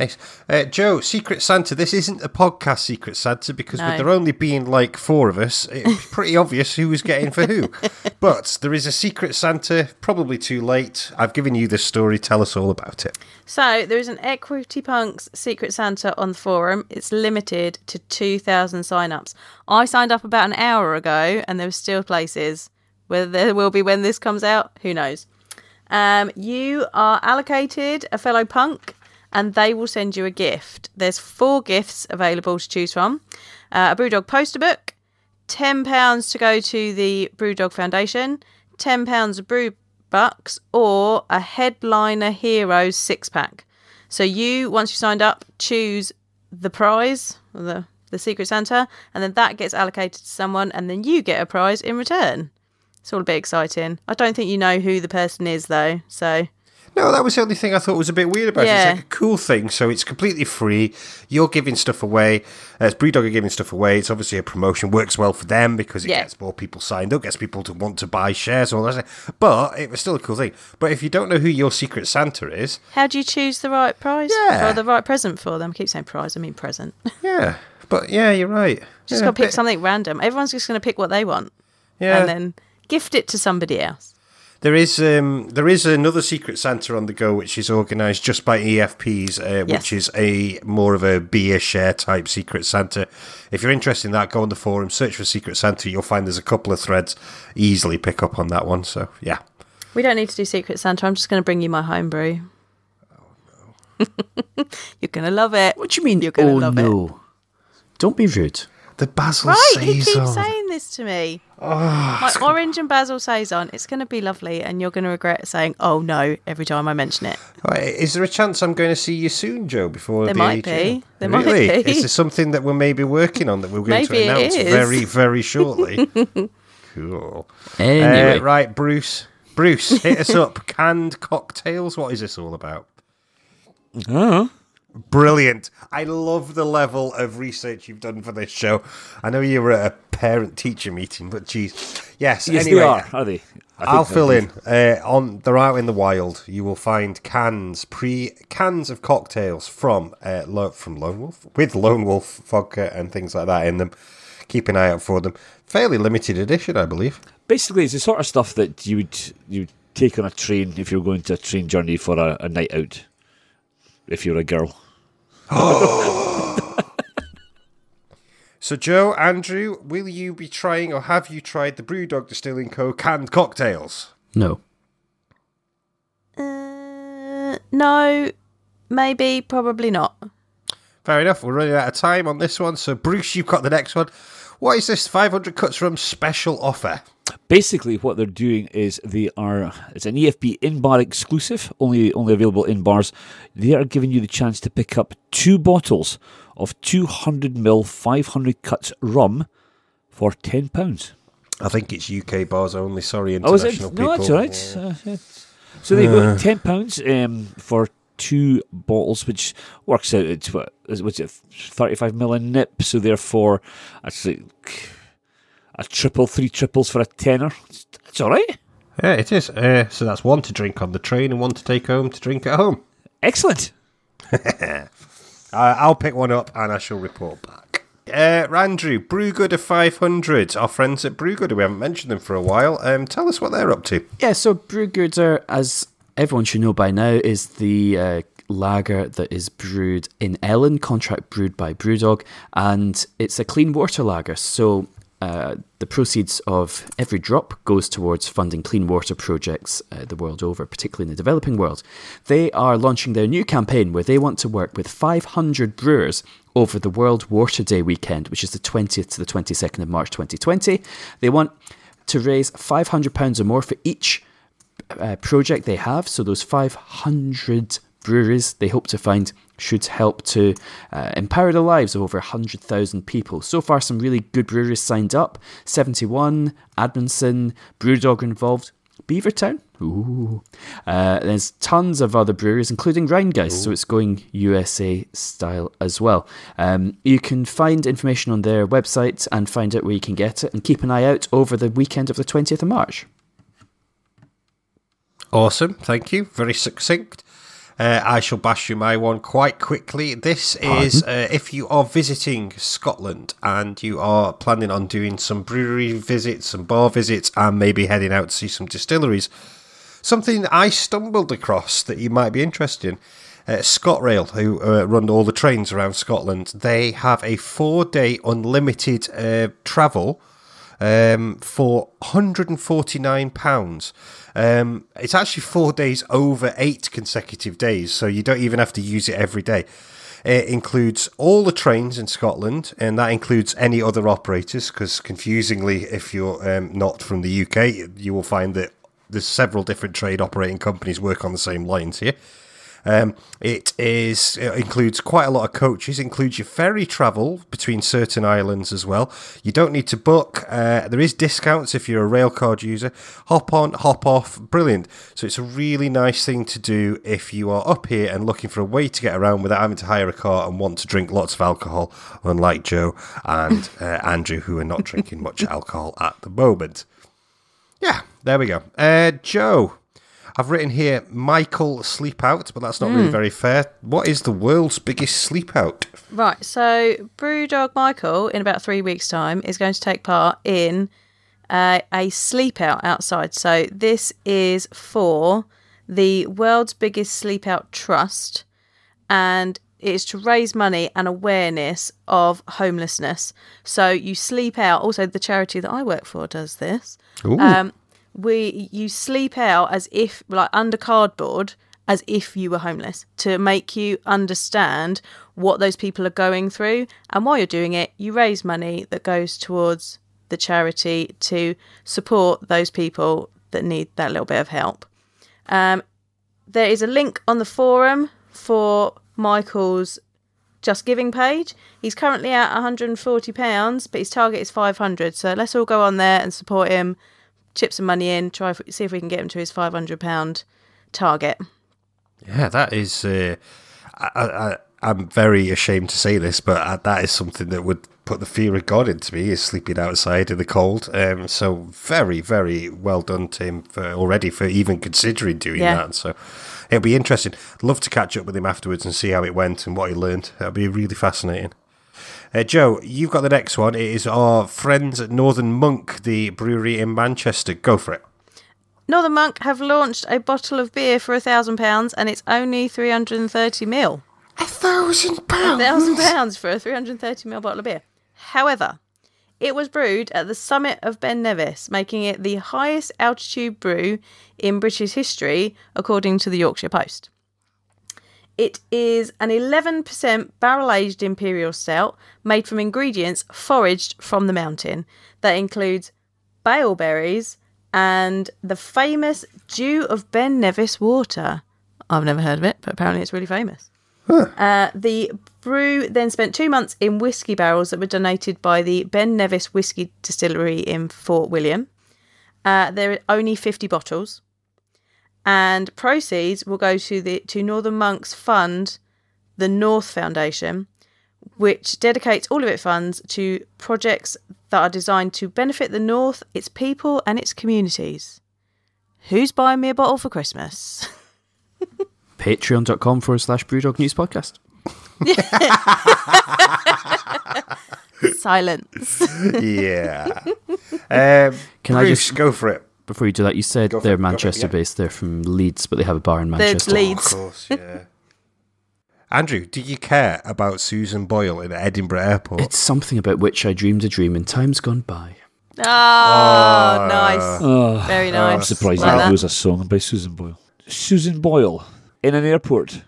Nice. Uh, Joe, Secret Santa, this isn't a podcast Secret Santa because No. with there only being like four of us, it's pretty obvious who was getting for who. But there is a Secret Santa, probably too late. I've given you this story. Tell us all about it. So there is an Equity Punks Secret Santa on the forum. It's limited to 2,000 sign-ups. I signed up about an hour ago, and there were still places. Whether there will be when this comes out, who knows? Um, you are allocated a fellow punk, and they will send you a gift. There's four gifts available to choose from: uh, a BrewDog poster book, ten pounds to go to the BrewDog Foundation, ten pounds of brew bucks, or a Headliner Heroes six pack. So you, once you signed up, choose the prize, or the the Secret Santa, and then that gets allocated to someone, and then you get a prize in return. It's all a bit exciting. I don't think you know who the person is though, so No, that was the only thing I thought was a bit weird about it. It's like a cool thing, so it's completely free. You're giving stuff away. Uh, As Brewdog are giving stuff away, it's obviously a promotion. Works well for them because it Yeah. gets more people signed up, gets people to want to buy shares, and all that. But it was still a cool thing. But if you don't know who your Secret Santa is, how do you choose the right prize Yeah. or the right present for them? I keep saying prize, I mean present. yeah. But yeah, you're right. just yeah, got to pick bit- something random. Everyone's just going to pick what they want, Yeah. and then gift it to somebody else. There is um, there is another Secret Santa on the go, which is organised just by EFPs, uh, Yes. which is a more of a beer share type Secret Santa. If you're interested in that, go on the forum, search for Secret Santa. You'll find there's a couple of threads. Easily pick up on that one. So yeah, We don't need to do Secret Santa. I'm just going to bring you my homebrew. Oh no! You're going to love it. What do you mean, You're going to oh love it. Don't be rude. The basil Right, he keeps saison. saying this to me. Oh, My orange and basil saison. It's going to be lovely, and you're going to regret saying "oh no" every time I mention it. Right, Is there a chance I'm going to see you soon, Joe? Before There the might AGM? be. There might be. Is there something that we're maybe working on that we're going Maybe to announce very, very shortly? cool. Anyway. Uh, right, Bruce. Bruce, hit us up. Canned cocktails. What is this all about? Oh. Brilliant. I love the level of research you've done for this show. I know you were at a parent teacher meeting, but geez. Yes, Yes, anyway. they are, are they? I I'll fill in. Uh, on they're out in the wild. You will find cans, pre cans of cocktails from uh, Lo- from Lone Wolf with Lone Wolf vodka and things like that in them. Keep an eye out for them. Fairly limited edition, I believe. Basically, it's the sort of stuff that you would you take on a train if you're going to a train journey for a, a night out. If you're a girl. So, Joe, Andrew, will you be trying or have you tried the Brewdog Distilling Co. canned cocktails? No. Uh, no, maybe, probably not. Fair enough. We're running out of time on this one. So, Bruce, you've got the next one. What is this 500 cuts from special offer? Basically, what they're doing is they are it's an EFP in bar exclusive, only only available in bars. They are giving you the chance to pick up two bottles of 200 ml 500 cuts rum for ten pounds. I think it's UK bars only. Sorry, Oh, international it? people. No, that's all right. Uh, yeah. So they Uh. go ten pounds um, for two bottles, which works out at what is it thirty five mil a nip. So therefore, that's like a triple, three triples for a tenner. It's all right. Yeah, it is. Uh, so that's one to drink on the train and one to take home to drink at home. Excellent. Uh, I'll pick one up and I shall report back. Uh, Andrew, Brewgooder 500, our friends at Brewgood, we haven't mentioned them for a while. Um, tell us what they're up to. Yeah, so Brewgoods are, as everyone should know by now, is the uh, lager that is brewed in Ellon, contract brewed by Brewdog, and it's a clean water lager. So uh, the proceeds of every drop goes towards funding clean water projects uh, the world over, particularly in the developing world. They are launching their new campaign where they want to work with 500 brewers over the World Water Day weekend, which is the 20th to the 22nd of March 2020. They want to raise £500 or more for each uh, project they have. So those 500 breweries they hope to find should help to uh, empower the lives of over 100,000 people. So far, some really good breweries signed up 71, Admonson, Brewdog are involved. Beavertown. Ooh. Uh, there's tons of other breweries, including Rhinegeist, so it's going USA style as well. Um, you can find information on their website and find out where you can get it, and keep an eye out over the weekend of the 20th of March. Awesome, thank you. Very succinct. Uh, I shall bash you my one quite quickly. This Pardon? is uh, if you are visiting Scotland and you are planning on doing some brewery visits, some bar visits, and maybe heading out to see some distilleries. Something I stumbled across that you might be interested in. Uh, ScotRail, who uh, run all the trains around Scotland, they have a four-day unlimited uh, travel um, for £149. Um, it's actually four days over eight consecutive days, so you don't even have to use it every day. It includes all the trains in Scotland, and that includes any other operators. Because confusingly, if you're um, not from the UK, you will find that there's several different trade operating companies work on the same lines here. Um, it is it includes quite a lot of coaches. Includes your ferry travel between certain islands as well. You don't need to book. Uh, there is discounts if you're a railcard user. Hop on, hop off. Brilliant. So it's a really nice thing to do if you are up here and looking for a way to get around without having to hire a car and want to drink lots of alcohol. Unlike Joe and uh, Andrew, who are not drinking much alcohol at the moment. Yeah, there we go. Uh, Joe. I've written here Michael Sleep Out, but that's not really Mm. very fair. What is the world's biggest sleep out? Right, so Brewdog Michael, in about three weeks' time, is going to take part in uh, a sleep out outside. So this is for the world's biggest sleep out trust, and it is to raise money and awareness of homelessness. So you sleep out. Also, the charity that I work for does this. Um, we you sleep out as if like under cardboard as if you were homeless to make you understand what those people are going through. And while you're doing it you raise money that goes towards the charity to support those people that need that little bit of help. Um, there is a link on the forum for michael's just giving page. He's currently at 140 pounds but his target is 500 so let's all go on there and support him chip some money in, try see if we can get him to his five hundred pound target. Yeah, that is. Uh, I, I, I'm very ashamed to say this, but uh, that is something that would put the fear of God into me. Is sleeping outside in the cold. Um, so very, very well done to him for already for even considering doing Yeah. that. So it'll be interesting. Love to catch up with him afterwards and see how it went and what he learned. That'll be really fascinating. Uh, Joe, you've got the next one. It is our friends at Northern Monk, the brewery in Manchester. Go for it. Northern Monk have launched a bottle of beer for a thousand pounds, and it's only three hundred and thirty mil. A thousand pounds. A thousand pounds for a three hundred and thirty mil bottle of beer. However, it was brewed at the summit of Ben Nevis, making it the highest altitude brew in British history, according to the Yorkshire Post. It is an 11% barrel aged imperial stout made from ingredients foraged from the mountain that includes blaeberries and the famous Dew of Ben Nevis water. I've never heard of it, but apparently it's really famous. Uh, the brew then spent two months in whiskey barrels that were donated by the Ben Nevis Whiskey Distillery in Fort William. Uh, there are only 50 bottles, and proceeds will go to the to Northern Monks Fund, the North Foundation, which dedicates all of its funds to projects that are designed to benefit the North, its people, and its communities. Who's buying me a bottle for Christmas? Patreon.com forward slash Brewdog News Podcast. Silence. yeah. Um, Can I just go for it? Before you do that, you said for they're it, go for it, Manchester yeah. based. They're from Leeds, but they have a bar in They're Manchester. Leeds. Of course, yeah. Andrew, do you care about Susan Boyle in Edinburgh Airport? It's something about which I dreamed a dream in times gone by. Oh, nice. Oh, Very nice. I'm surprised Like that that. was a song by Susan Boyle. Susan Boyle in an airport,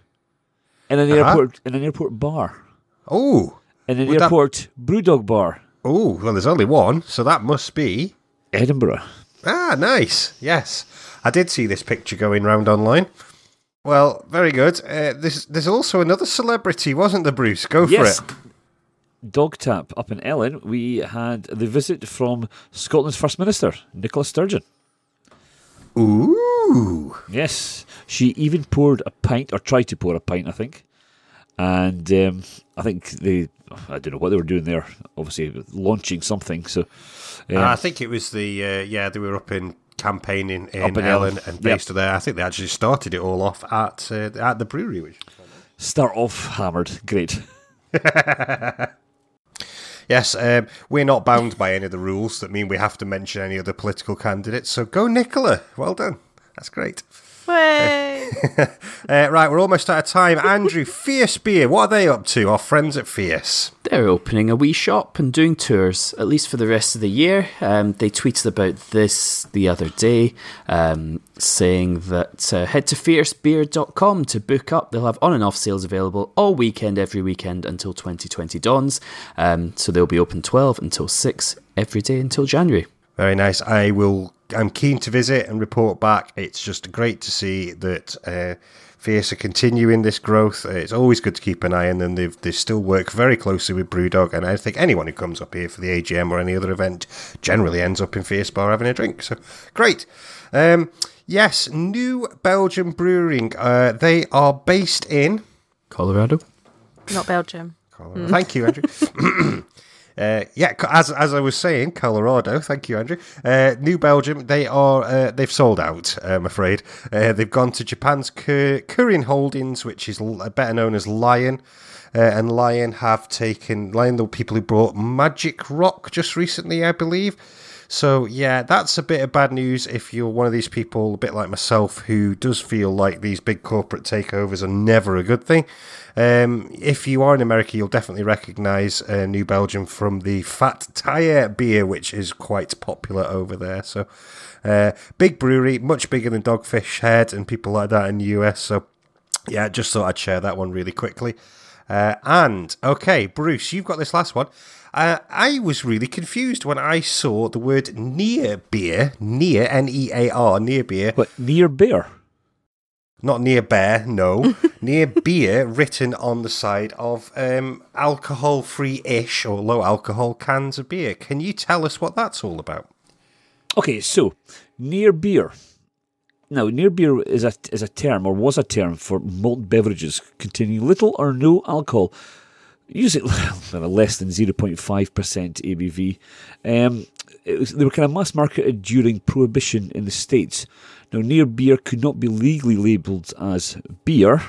in an Uh-huh. airport, in an airport bar, oh, in an Would that- airport brewdog bar, oh, well, there's only one, so that must be. Edinburgh. Ah, nice. Yes, I did see this picture going round online. Well, very good. Uh, there's there's also another celebrity, wasn't there, Bruce? Go yes. for it. Dog tap up in Ellon. We had the visit from Scotland's First Minister, Nicola Sturgeon. Ooh. Yes, she even poured a pint, or tried to pour a pint, I think. And um, I think they, I don't know what they were doing there. Obviously, launching something. So, um, I think it was the uh, yeah they were up in campaigning in, Up in Ellon Ellon. and Yep. based there. I think they actually started it all off at uh, at the brewery, which start off hammered. Great. Yes, um, we're not bound by any of the rules that mean we have to mention any other political candidates. So go, Nicola. Well done. That's great. Way. Uh, right, we're almost out of time. Andrew, Fierce Beer, what are they up to? Our friends at Fierce. They're opening a wee shop and doing tours, at least for the rest of the year. Um, they tweeted about this the other day, um, saying that uh, head to fiercebeer.com to book up. They'll have on and off sales available all weekend, every weekend until 2020 dawns. Um, so they'll be open 12 until 6 every day until January. Very nice. I will. I'm keen to visit and report back. It's just great to see that uh, Fierce are continuing this growth. Uh, It's always good to keep an eye on them. They've, they still work very closely with Brewdog, and I think anyone who comes up here for the AGM or any other event generally ends up in Fierce Bar having a drink. So great. Um, yes, New Belgium Brewing. Uh, they are based in. Colorado? Not Belgium. Colorado. Thank you, Andrew. Uh, yeah, as as I was saying, Colorado. Thank you, Andrew. Uh, New Belgium. They are. Uh, they've sold out. I'm afraid. Uh, they've gone to Japan's Kur- Kirin Holdings, which is better known as Lion. Uh, and Lion have taken Lion, the people who brought Magic Rock just recently, I believe. So yeah, that's a bit of bad news if you're one of these people, a bit like myself, who does feel like these big corporate takeovers are never a good thing. Um, if you are in America, you'll definitely recognise uh, New Belgium from the Fat Tire beer, which is quite popular over there. So uh, big brewery, much bigger than Dogfish Head and people like that in the US. So yeah, just thought I'd share that one really quickly. Uh, and okay, Bruce, you've got this last one. Uh, I was really confused when I saw the word near beer, near N E A R, near beer. What near beer? Not near bear, no. near beer written on the side of um, alcohol free ish or low alcohol cans of beer. Can you tell us what that's all about? Okay, so near beer. Now, near beer is a is a term or was a term for malt beverages containing little or no alcohol, usually less than zero point five percent ABV. Um, it was, they were kind of mass marketed during Prohibition in the states. Now, near beer could not be legally labelled as beer,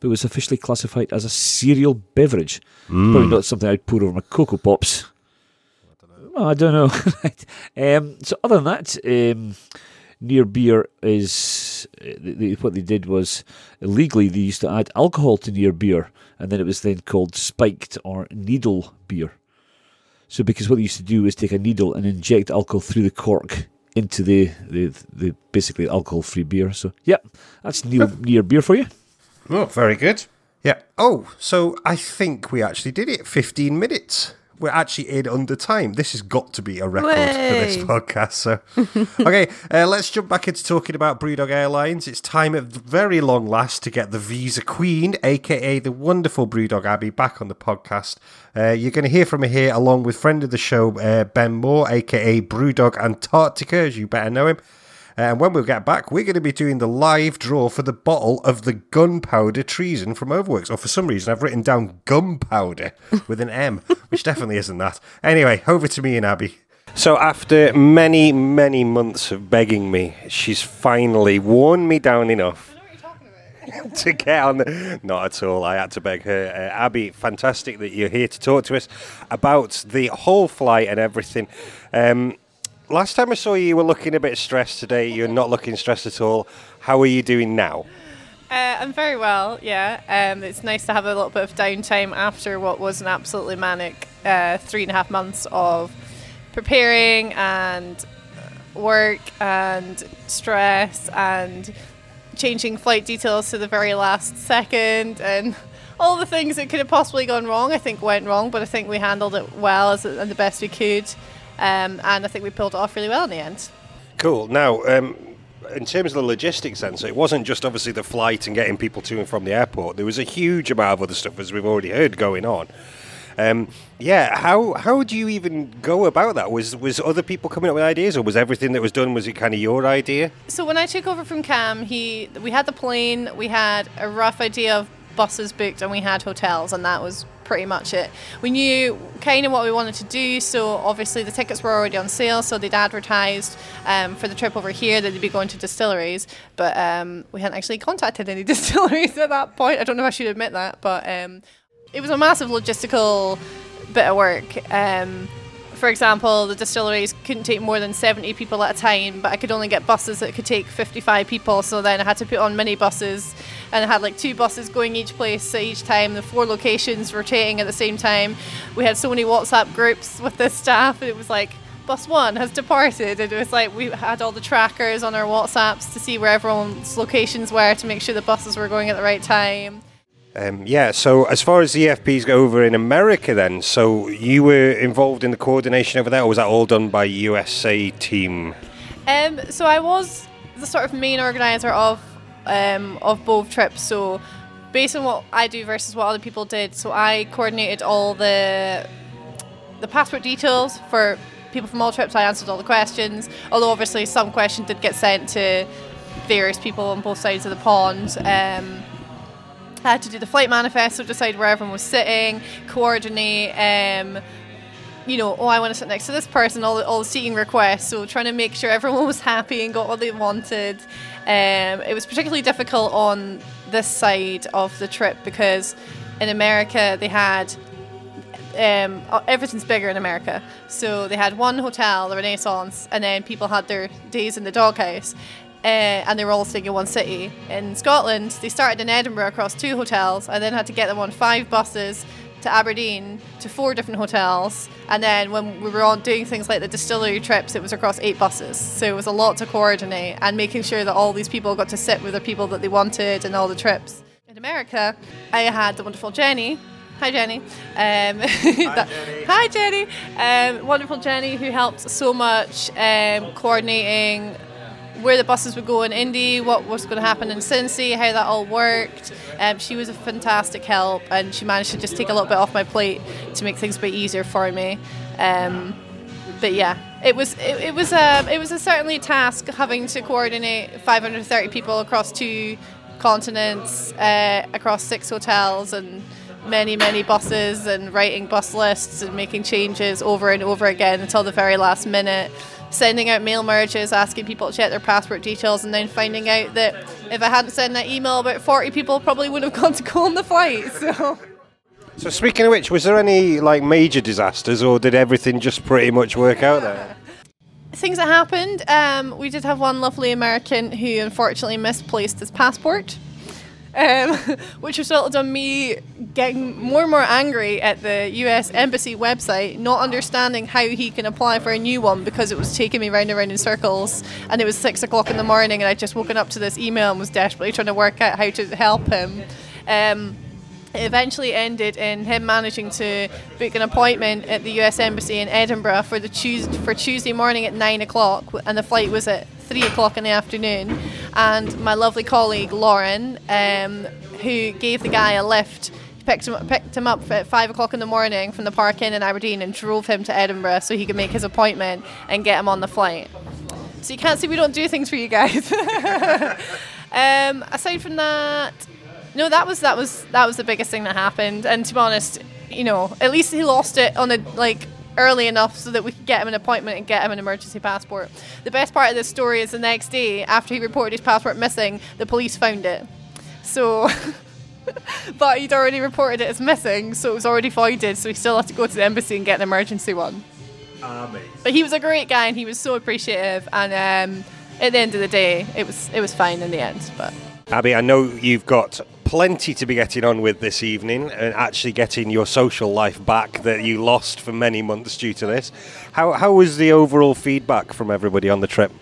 but was officially classified as a cereal beverage. Probably not something I'd pour over my Coco Pops. Well, I don't know. um, so other than that, um, near beer is uh, they- what they did was illegally they used to add alcohol to near beer, and then it was then called spiked or needle beer. So because what they used to do is take a needle and inject alcohol through the cork into the the, the basically alcohol free beer. So yeah, that's near, near beer for you. Oh, very good. Yeah. Oh, so I think we actually did it. 15 minutes. We're actually in under time. This has got to be a record for this podcast. So, okay, uh, let's jump back into talking about Brewdog Airlines. It's time at very long last to get the Visa Queen, aka the wonderful Brewdog Abby, back on the podcast. Uh, you're going to hear from her here along with friend of the show, uh, Ben Moore, aka Brewdog Antarctica, as you better know him. And when we get back, we're going to be doing the live draw for the bottle of the gunpowder treason from Overworks. Or for some reason, I've written down gunpowder with an M, which definitely isn't that. Anyway, over to me and Abby. So, after many, many months of begging me, she's finally worn me down enough. to get on. The, not at all. I had to beg her. Uh, Abby, fantastic that you're here to talk to us about the whole flight and everything. Um, last time I saw you, you were looking a bit stressed today. You're not looking stressed at all. How are you doing now? Uh, I'm very well, yeah. Um, it's nice to have a little bit of downtime after what was an absolutely manic uh, three and a half months of preparing and work and stress and changing flight details to the very last second and all the things that could have possibly gone wrong. I think went wrong, but I think we handled it well and the best we could, um, and I think we pulled it off really well in the end. Cool. Now, um, in terms of the logistics sense, it wasn't just obviously the flight and getting people to and from the airport. There was a huge amount of other stuff, as we've already heard, going on. Um, yeah, how how do you even go about that? Was was other people coming up with ideas, or was everything that was done was it kind of your idea? So when I took over from Cam, he we had the plane, we had a rough idea of buses booked, and we had hotels, and that was pretty much it. We knew kind of what we wanted to do, so obviously the tickets were already on sale, so they'd advertised um, for the trip over here that they'd be going to distilleries, but um, we hadn't actually contacted any distilleries at that point. I don't know if I should admit that, but um, it was a massive logistical bit of work. For example, the distilleries couldn't take more than 70 people at a time, but I could only get buses that could take 55 people. So then I had to put on mini buses, and I had like two buses going each place at each time. The four locations rotating at the same time. We had so many WhatsApp groups with the staff. It was like bus one has departed, and it was like we had all the trackers on our WhatsApps to see where everyone's locations were to make sure the buses were going at the right time. Um, yeah, so as far as the EFPs go over in America, then, so you were involved in the coordination over there, or was that all done by USA team? Um, so I was the sort of main organizer of um, of both trips. So based on what I do versus what other people did, so I coordinated all the the passport details for people from all trips. I answered all the questions, although obviously some questions did get sent to various people on both sides of the pond. Um, Had to do the flight manifesto, decide where everyone was sitting, coordinate. Um, you know, oh, I want to sit next to this person, all the, all the seating requests. So trying to make sure everyone was happy and got what they wanted. Um, it was particularly difficult on this side of the trip because in America they had um, everything's bigger in America. So they had one hotel, the Renaissance, and then people had their days in the doghouse. Uh, and they were all staying in one city. In Scotland, they started in Edinburgh across two hotels, and then had to get them on five buses to Aberdeen to four different hotels. And then when we were on doing things like the distillery trips, it was across eight buses. So it was a lot to coordinate and making sure that all these people got to sit with the people that they wanted and all the trips. In America, I had the wonderful Jenny. Hi Jenny. Um, Hi Jenny. Hi Jenny. Um, wonderful Jenny who helped so much um, coordinating where the buses would go in Indy, what was going to happen in Cincy, how that all worked. Um, she was a fantastic help, and she managed to just take a little bit off my plate to make things a bit easier for me. Um, but yeah, it was it, it was a it was a certainly a task having to coordinate 530 people across two continents, uh, across six hotels, and many many buses, and writing bus lists and making changes over and over again until the very last minute sending out mail merges, asking people to check their passport details, and then finding out that if I hadn't sent that email, about 40 people probably would have gone to go on the flight. So. So speaking of which, was there any like major disasters, or did everything just pretty much work out there? Things that happened. Um, we did have one lovely American who unfortunately misplaced his passport um, which resulted in me getting more and more angry at the US Embassy website, not understanding how he can apply for a new one because it was taking me round and round in circles. And it was six o'clock in the morning, and I'd just woken up to this email and was desperately trying to work out how to help him. Um, it eventually ended in him managing to book an appointment at the US Embassy in Edinburgh for the Tuesday, for Tuesday morning at nine o'clock, and the flight was at three o'clock in the afternoon. And my lovely colleague Lauren, um, who gave the guy a lift, picked him up, picked him up at five o'clock in the morning from the park inn in Aberdeen and drove him to Edinburgh so he could make his appointment and get him on the flight. So you can't see we don't do things for you guys. um, aside from that, no, that was that was that was the biggest thing that happened. And to be honest, you know, at least he lost it on a like early enough so that we could get him an appointment and get him an emergency passport. The best part of this story is the next day, after he reported his passport missing, the police found it. So, but he'd already reported it as missing, so it was already voided. So he still had to go to the embassy and get an emergency one. Amazing. But he was a great guy and he was so appreciative. And um, at the end of the day, it was it was fine in the end. But Abby, I know you've got plenty to be getting on with this evening and actually getting your social life back that you lost for many months due to this. How, how was the overall feedback from everybody on the trip?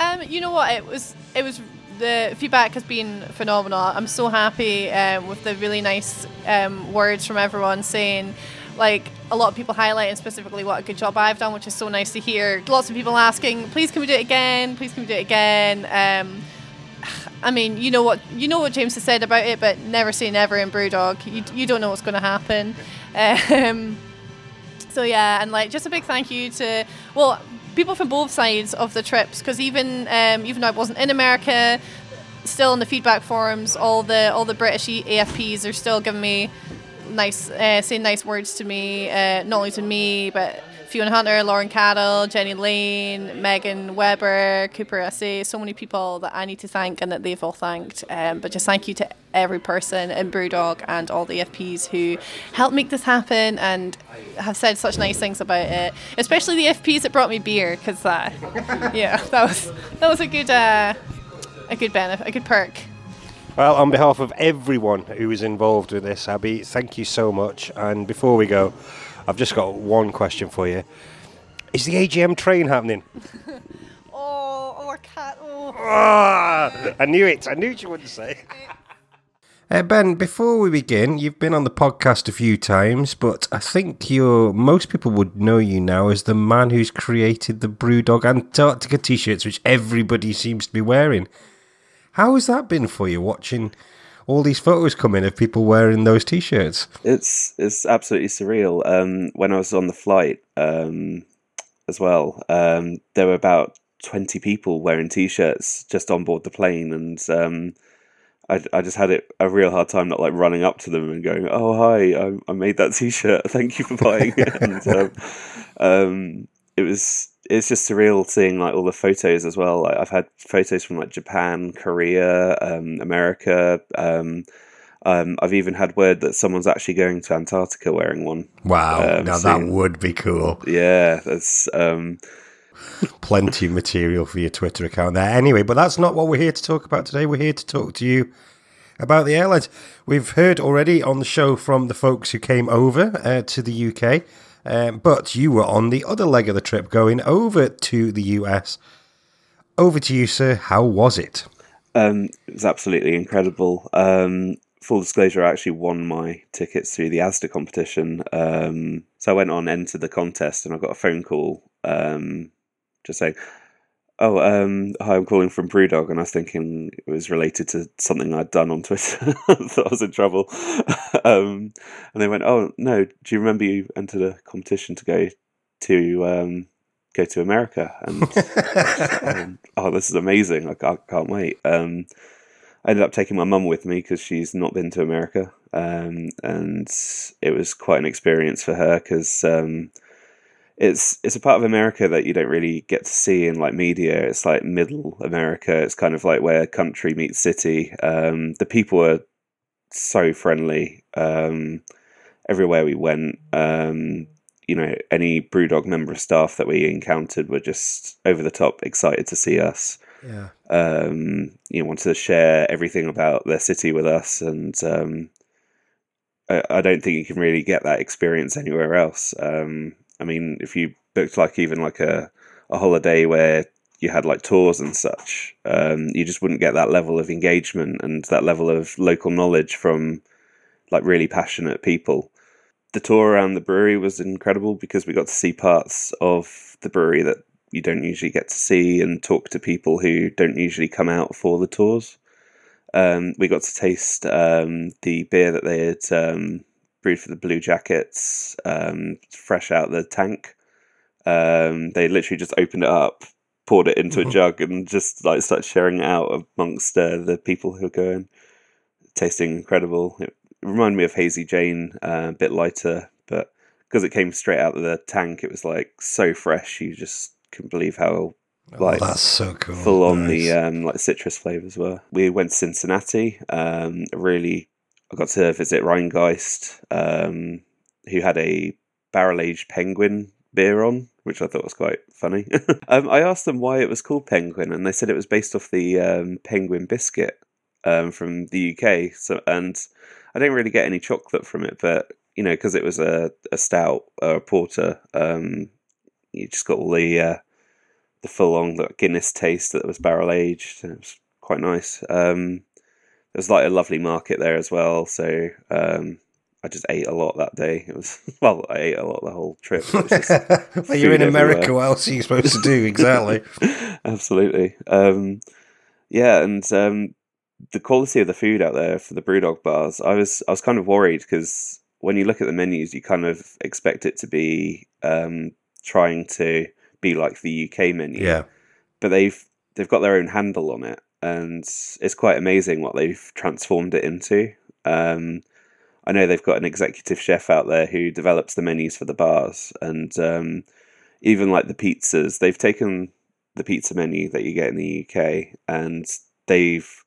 Um, you know what? It was it was the feedback has been phenomenal. I'm so happy um, with the really nice um, words from everyone saying, like a lot of people highlighting specifically what a good job I've done, which is so nice to hear. Lots of people asking, please can we do it again? Please can we do it again? Um, I mean, you know what you know what James has said about it, but never say never in Brewdog. You, you don't know what's going to happen. Um, so yeah, and like just a big thank you to well people from both sides of the trips because even um, even though I wasn't in America, still in the feedback forums, all the all the British EFPs are still giving me nice uh, saying nice words to me, uh, not only to me but Fiona Hunter, Lauren Cadell, Jenny Lane, Megan Weber, Cooper SA, so many people that I need to thank and that they've all thanked. Um, but just thank you to every person in Brewdog and all the FPs who helped make this happen and have said such nice things about it. Especially the FPs that brought me beer, because uh, yeah, that was that was a good uh, a good benefit, a good perk. Well, on behalf of everyone who was involved with this, Abby, thank you so much. And before we go, I've just got one question for you. Is the AGM train happening? oh, our cat. Oh. Ah, I knew it. I knew you wouldn't say. Uh, ben, before we begin, you've been on the podcast a few times, but I think you're most people would know you now as the man who's created the Brewdog Antarctica t-shirts, which everybody seems to be wearing. How has that been for you, watching all these photos come in of people wearing those t-shirts? It's it's absolutely surreal. Um, when I was on the flight um, as well, um, there were about twenty people wearing t-shirts just on board the plane, and um, I, I just had it a real hard time not like running up to them and going, "Oh hi, I, I made that t-shirt. Thank you for buying it." and, um, um, it was it's just surreal seeing like all the photos as well. Like, I've had photos from like Japan, Korea, um, America. Um, um, I've even had word that someone's actually going to Antarctica wearing one. Wow, Um, now so- that would be cool. Yeah, that's um, Plenty of material for your Twitter account there. Anyway, but that's not what we're here to talk about today. We're here to talk to you about the airlines. We've heard already on the show from the folks who came over uh, to the UK, um, but you were on the other leg of the trip going over to the US. Over to you, sir. How was it? Um, it was absolutely incredible. Um, full disclosure, I actually won my tickets through the ASDA competition. Um, so I went on, entered the contest, and I got a phone call um, just saying, "Oh, um, hi, I'm calling from Brewdog," and I was thinking it was related to something I'd done on Twitter. I Thought I was in trouble. um, and they went, "Oh no, do you remember you entered a competition to go to?" Um, go to America and um, oh this is amazing I can't, can't wait um, I ended up taking my mum with me because she's not been to America um, and it was quite an experience for her because um, it's it's a part of America that you don't really get to see in like media it's like middle America it's kind of like where country meets city um, the people are so friendly um, everywhere we went um, you know, any Brewdog member of staff that we encountered were just over the top excited to see us. Yeah. Um, you know, wanted to share everything about their city with us, and um, I, I don't think you can really get that experience anywhere else. Um, I mean, if you booked like even like a a holiday where you had like tours and such, um, you just wouldn't get that level of engagement and that level of local knowledge from like really passionate people the tour around the brewery was incredible because we got to see parts of the brewery that you don't usually get to see and talk to people who don't usually come out for the tours. Um, we got to taste um, the beer that they had um, brewed for the Blue Jackets, um, fresh out the tank. Um, they literally just opened it up, poured it into a jug, and just like started sharing it out amongst uh, the people who were going. Tasting incredible. It reminded me of Hazy Jane, uh, a bit lighter, but because it came straight out of the tank, it was like so fresh. You just couldn't believe how like that's so cool. full on Nice. the um, like citrus flavors were. We went to Cincinnati. Um, really, I got to visit Rhinegeist, um, who had a barrel aged penguin beer on, which I thought was quite funny. um, I asked them why it was called penguin, and they said it was based off the um, penguin biscuit um, from the UK. So, and I didn't really get any chocolate from it, but you know, because it was a, a stout or a porter, um, you just got all the uh, the full on Guinness taste that was barrel aged. It was quite nice. Um, there was like a lovely market there as well, so um, I just ate a lot that day. It was well, I ate a lot the whole trip. It was just Well, you're in America. everywhere. What else are you supposed to do? Exactly. Absolutely. Um, yeah, and um, the quality of the food out there for the BrewDog bars, I was I was kind of worried because when you look at the menus, you kind of expect it to be um, trying to be like the UK menu. Yeah. But they've they've got their own handle on it, and it's quite amazing what they've transformed it into. Um, I know they've got an executive chef out there who develops the menus for the bars, and um, even like the pizzas, they've taken the pizza menu that you get in the UK, and they've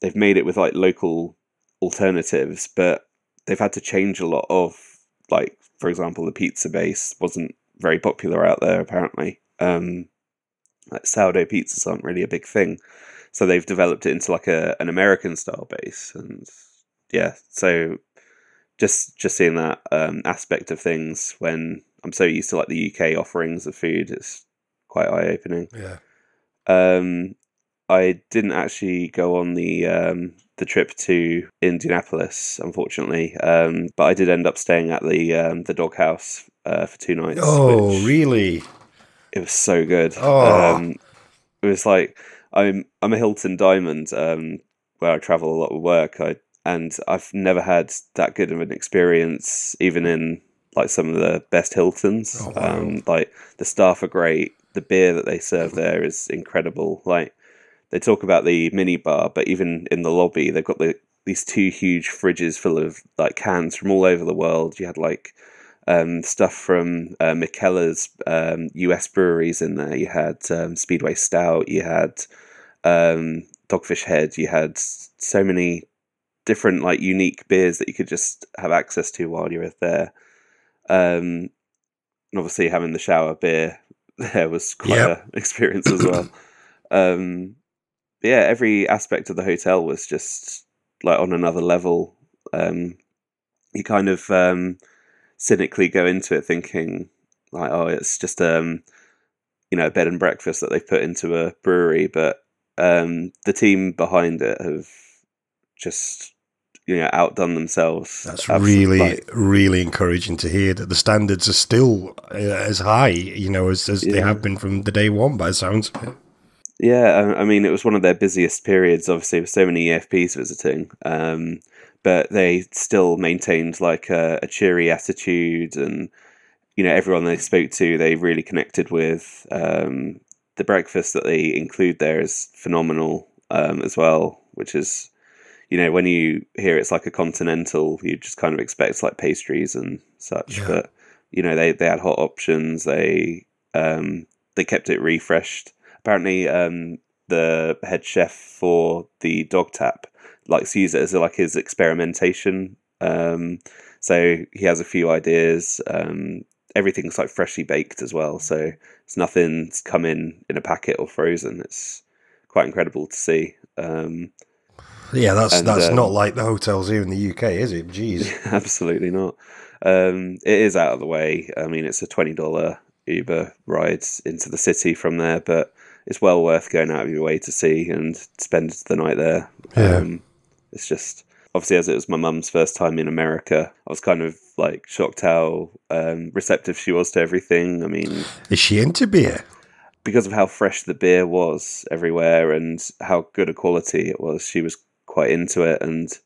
they've made it with like local alternatives, but they've had to change a lot of like, for example, the pizza base wasn't very popular out there apparently. Um, like sourdough pizzas aren't really a big thing, so they've developed it into like a an American style base, and yeah, so just just seeing that um, aspect of things when I'm so used to like the UK offerings of food, it's quite eye opening. Yeah. Um, I didn't actually go on the um, the trip to Indianapolis, unfortunately, um, but I did end up staying at the um, the doghouse uh, for two nights. Oh, really? it was so good. Oh. Um, it was like I'm I'm a Hilton Diamond um, where I travel a lot with work. I and I've never had that good of an experience, even in like some of the best Hiltons. Oh, wow. um, like the staff are great. The beer that they serve there is incredible. Like they talk about the mini bar, but even in the lobby, they've got the these two huge fridges full of like cans from all over the world. You had like um, stuff from uh, um, US breweries in there. You had um, Speedway Stout. You had um, Dogfish Head. You had so many different like unique beers that you could just have access to while you were there. Um, and obviously, having the shower beer there was quite Yep. an experience as well. um, yeah, every aspect of the hotel was just like on another level. Um, you kind of um, cynically go into it thinking like, oh, it's just um, you know, a bed and breakfast that they've put into a brewery, but um, the team behind it have just you know outdone themselves. That's really, like, really encouraging to hear that the standards are still uh, as high, you know, as, as they have been from the day one, by the sounds of it. Yeah, I, I mean, it was one of their busiest periods, obviously, with so many EFPs visiting. Um, but they still maintained like a, a cheery attitude, and you know, everyone they spoke to, they really connected with. Um, the breakfast that they include there is phenomenal um, as well, which is, you know, when you hear it's like a continental, you just kind of expect like pastries and such. Yeah. But you know, they they had hot options. They um, they kept it refreshed. Apparently, um, the head chef for the dog tap likes to use it as like his experimentation. Um, so he has a few ideas. Um, everything's like freshly baked as well, so it's nothing's come in in a packet or frozen. It's quite incredible to see. Um, Yeah, that's And, that's um, not like the hotels here in the UK, is it? Jeez. Absolutely not. Um, it is out of the way. I mean, it's a twenty dollar Uber ride into the city from there, but it's well worth going out of your way to see and spend the night there. Yeah. Um, it's just obviously as it was my mum's first time in America, I was kind of like shocked how um, receptive she was to everything. I mean, Is she into beer? because of how fresh the beer was everywhere and how good a quality it was, she was quite into it and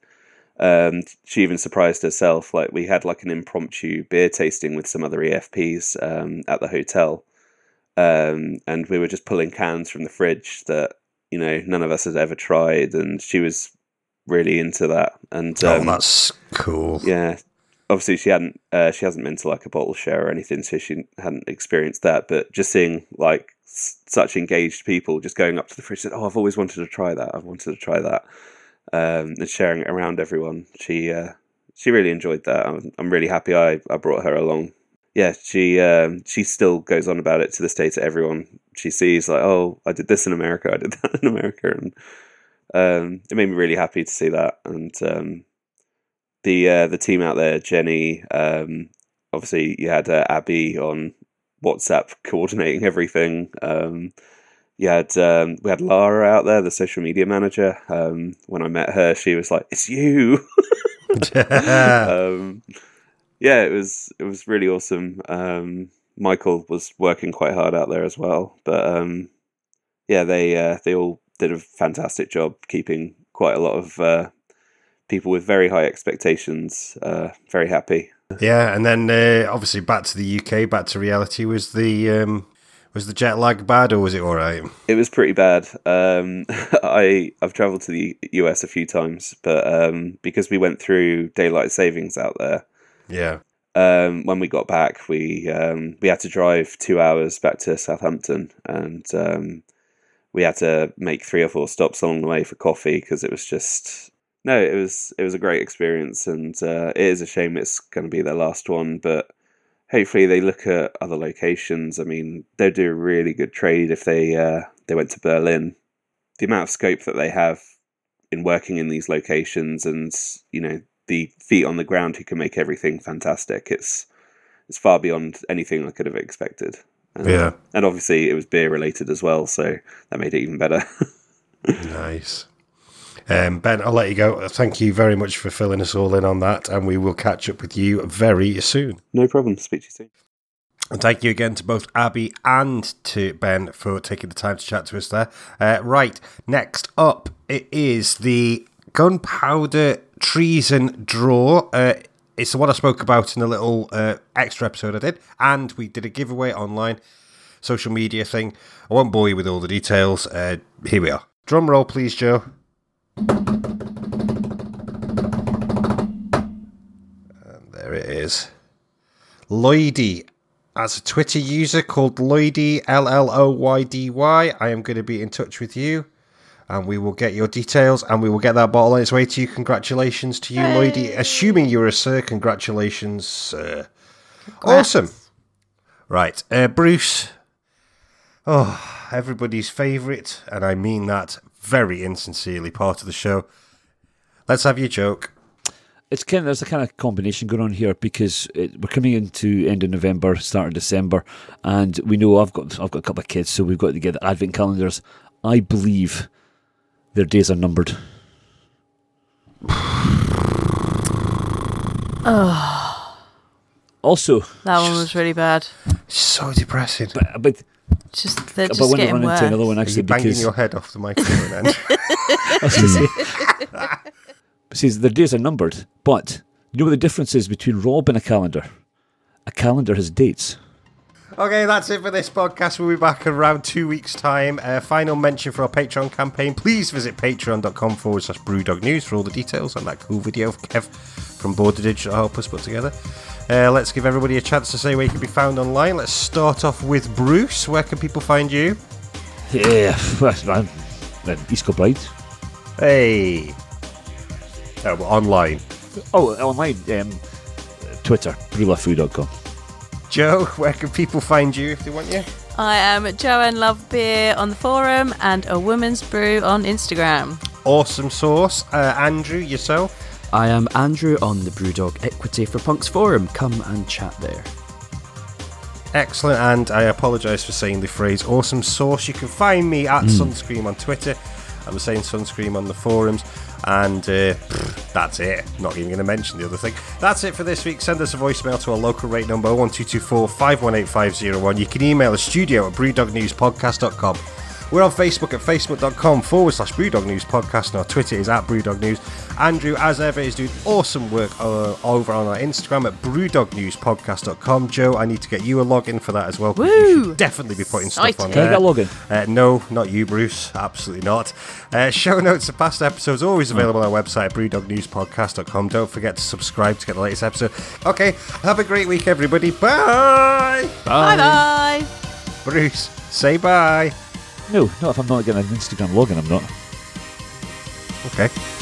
um, she even surprised herself. Like we had like an impromptu beer tasting with some other EFPs um, at the hotel, um, and we were just pulling cans from the fridge that you know none of us had ever tried, and she was really into that. And oh, um, that's cool. yeah. Obviously, she hadn't. Uh, she hasn't been to like a bottle share or anything, so she hadn't experienced that. But just seeing like s- such engaged people just going up to the fridge. Said, "Oh, I've always wanted to try that. I've wanted to try that," um, and sharing it around everyone. She uh, she really enjoyed that. I'm, I'm really happy I, I brought her along. Yeah, she um, she still goes on about it to this day to everyone she sees. Like, oh, I did this in America. I did that in America, and um, it made me really happy to see that. And um, the uh, the team out there, Jenny. Um, obviously, you had uh, Abby on WhatsApp coordinating everything. Um, you had um, we had Lara out there, the social media manager. Um, when I met her, she was like, "It's you." um, yeah, it was it was really awesome. Um, Michael was working quite hard out there as well, but um, yeah, they uh, they all did a fantastic job keeping quite a lot of uh, people with very high expectations uh, very happy. Yeah, and then uh, obviously back to the UK, back to reality. Was the um, was the jet lag bad, or was it all right? It was pretty bad. Um, I I've travelled to the US a few times, but um, because we went through daylight savings out there, Yeah. um, when we got back, we um, we had to drive two hours back to Southampton, and um, we had to make three or four stops along the way for coffee because it was just no, it was it was a great experience, and uh, it is a shame it's going to be their last one, but hopefully they look at other locations. I mean, they'd do a really good trade if they uh, they went to Berlin. The amount of scope that they have in working in these locations, and you know the feet on the ground who can make everything fantastic. It's it's far beyond anything I could have expected. Um, Yeah. and obviously it was beer related as well, so that made it even better. nice. Um, ben, I'll let you go. Thank you very much for filling us all in on that, and we will catch up with you very soon. no problem. Speak to you soon. And thank you again to both Abby and to Ben for taking the time to chat to us there. Uh, right, next up, it is the Gunpowder Treason Draw. Uh, it's the one I spoke about in a little uh, extra episode I did, and we did a giveaway online, social media thing. I won't bore you with all the details. Uh, here we are. Drum roll, please, Joe. And there it is. Lloydy as a Twitter user called Lloydy L L O Y D Y. I am going to be in touch with you, and we will get your details, and we will get that bottle on its way to you. Congratulations to you, Lloydy. Assuming you're a sir, congratulations, sir. Awesome. Right, uh, Bruce. Oh, everybody's favourite, and I mean that very insincerely. Part of the show. Let's have your joke. It's kind of, there's a kind of combination going on here because it, we're coming into end of November, start of December, and we know I've got I've got a couple of kids, so we've got to get advent calendars. I believe their days are numbered. Also, that one was really bad. So depressing. But, but Just they're but just when we getting run worse. into another one, Are actually, you banging because your head off the microphone, Andrew? I was gonna say- See, their days are numbered, but you know what the difference is between Rob and a calendar? A calendar has dates. Okay, that's it for this podcast. We'll be back in around two weeks' time. Uh, final mention for our Patreon campaign. Please visit patreon.com forward slash brewdog news for all the details on that cool video of Kev from Border Digital help us put together. Uh, let's give everybody a chance to say where you can be found online. Let's start off with Bruce. Where can people find you? Yeah, first man. East Kilbride. Hey. Oh, online. Oh, online. Um, Twitter, brewlafu.com. Joe, where can people find you if they want you? I am Joanne Love Beer on the forum and a Woman's Brew on Instagram. Awesome sauce. Uh, Andrew, yourself? I am Andrew on the Brewdog Equity for Punks forum. Come and chat there. Excellent, and I apologise for saying the phrase awesome sauce. You can find me at Mm. Sunscream on Twitter. I was saying Sunscreen on the forums, and uh, pff, that's it. Not even going to mention the other thing. That's it for this week. Send us a voicemail to our local rate number 1224 518 501. You can email us studio at brewdognewspodcast.com. We're on Facebook at facebook.com forward slash Brewdog News Podcast, and our Twitter is at Brewdog News. Andrew, as ever, is doing awesome work uh, over on our Instagram at brewdognewspodcast.com. Joe, I need to get you a login for that as well. 'cause You should definitely be putting stuff on there. Can I there. get a login? Uh, no, not you, Bruce. Absolutely not. Uh, show notes of past episodes always available on our website, brewdognewspodcast.com. Don't forget to subscribe to get the latest episode. Okay, have a great week, everybody. Bye. Bye bye. Bruce, say bye. No, not if I'm not getting an Instagram login. I'm not. Okay.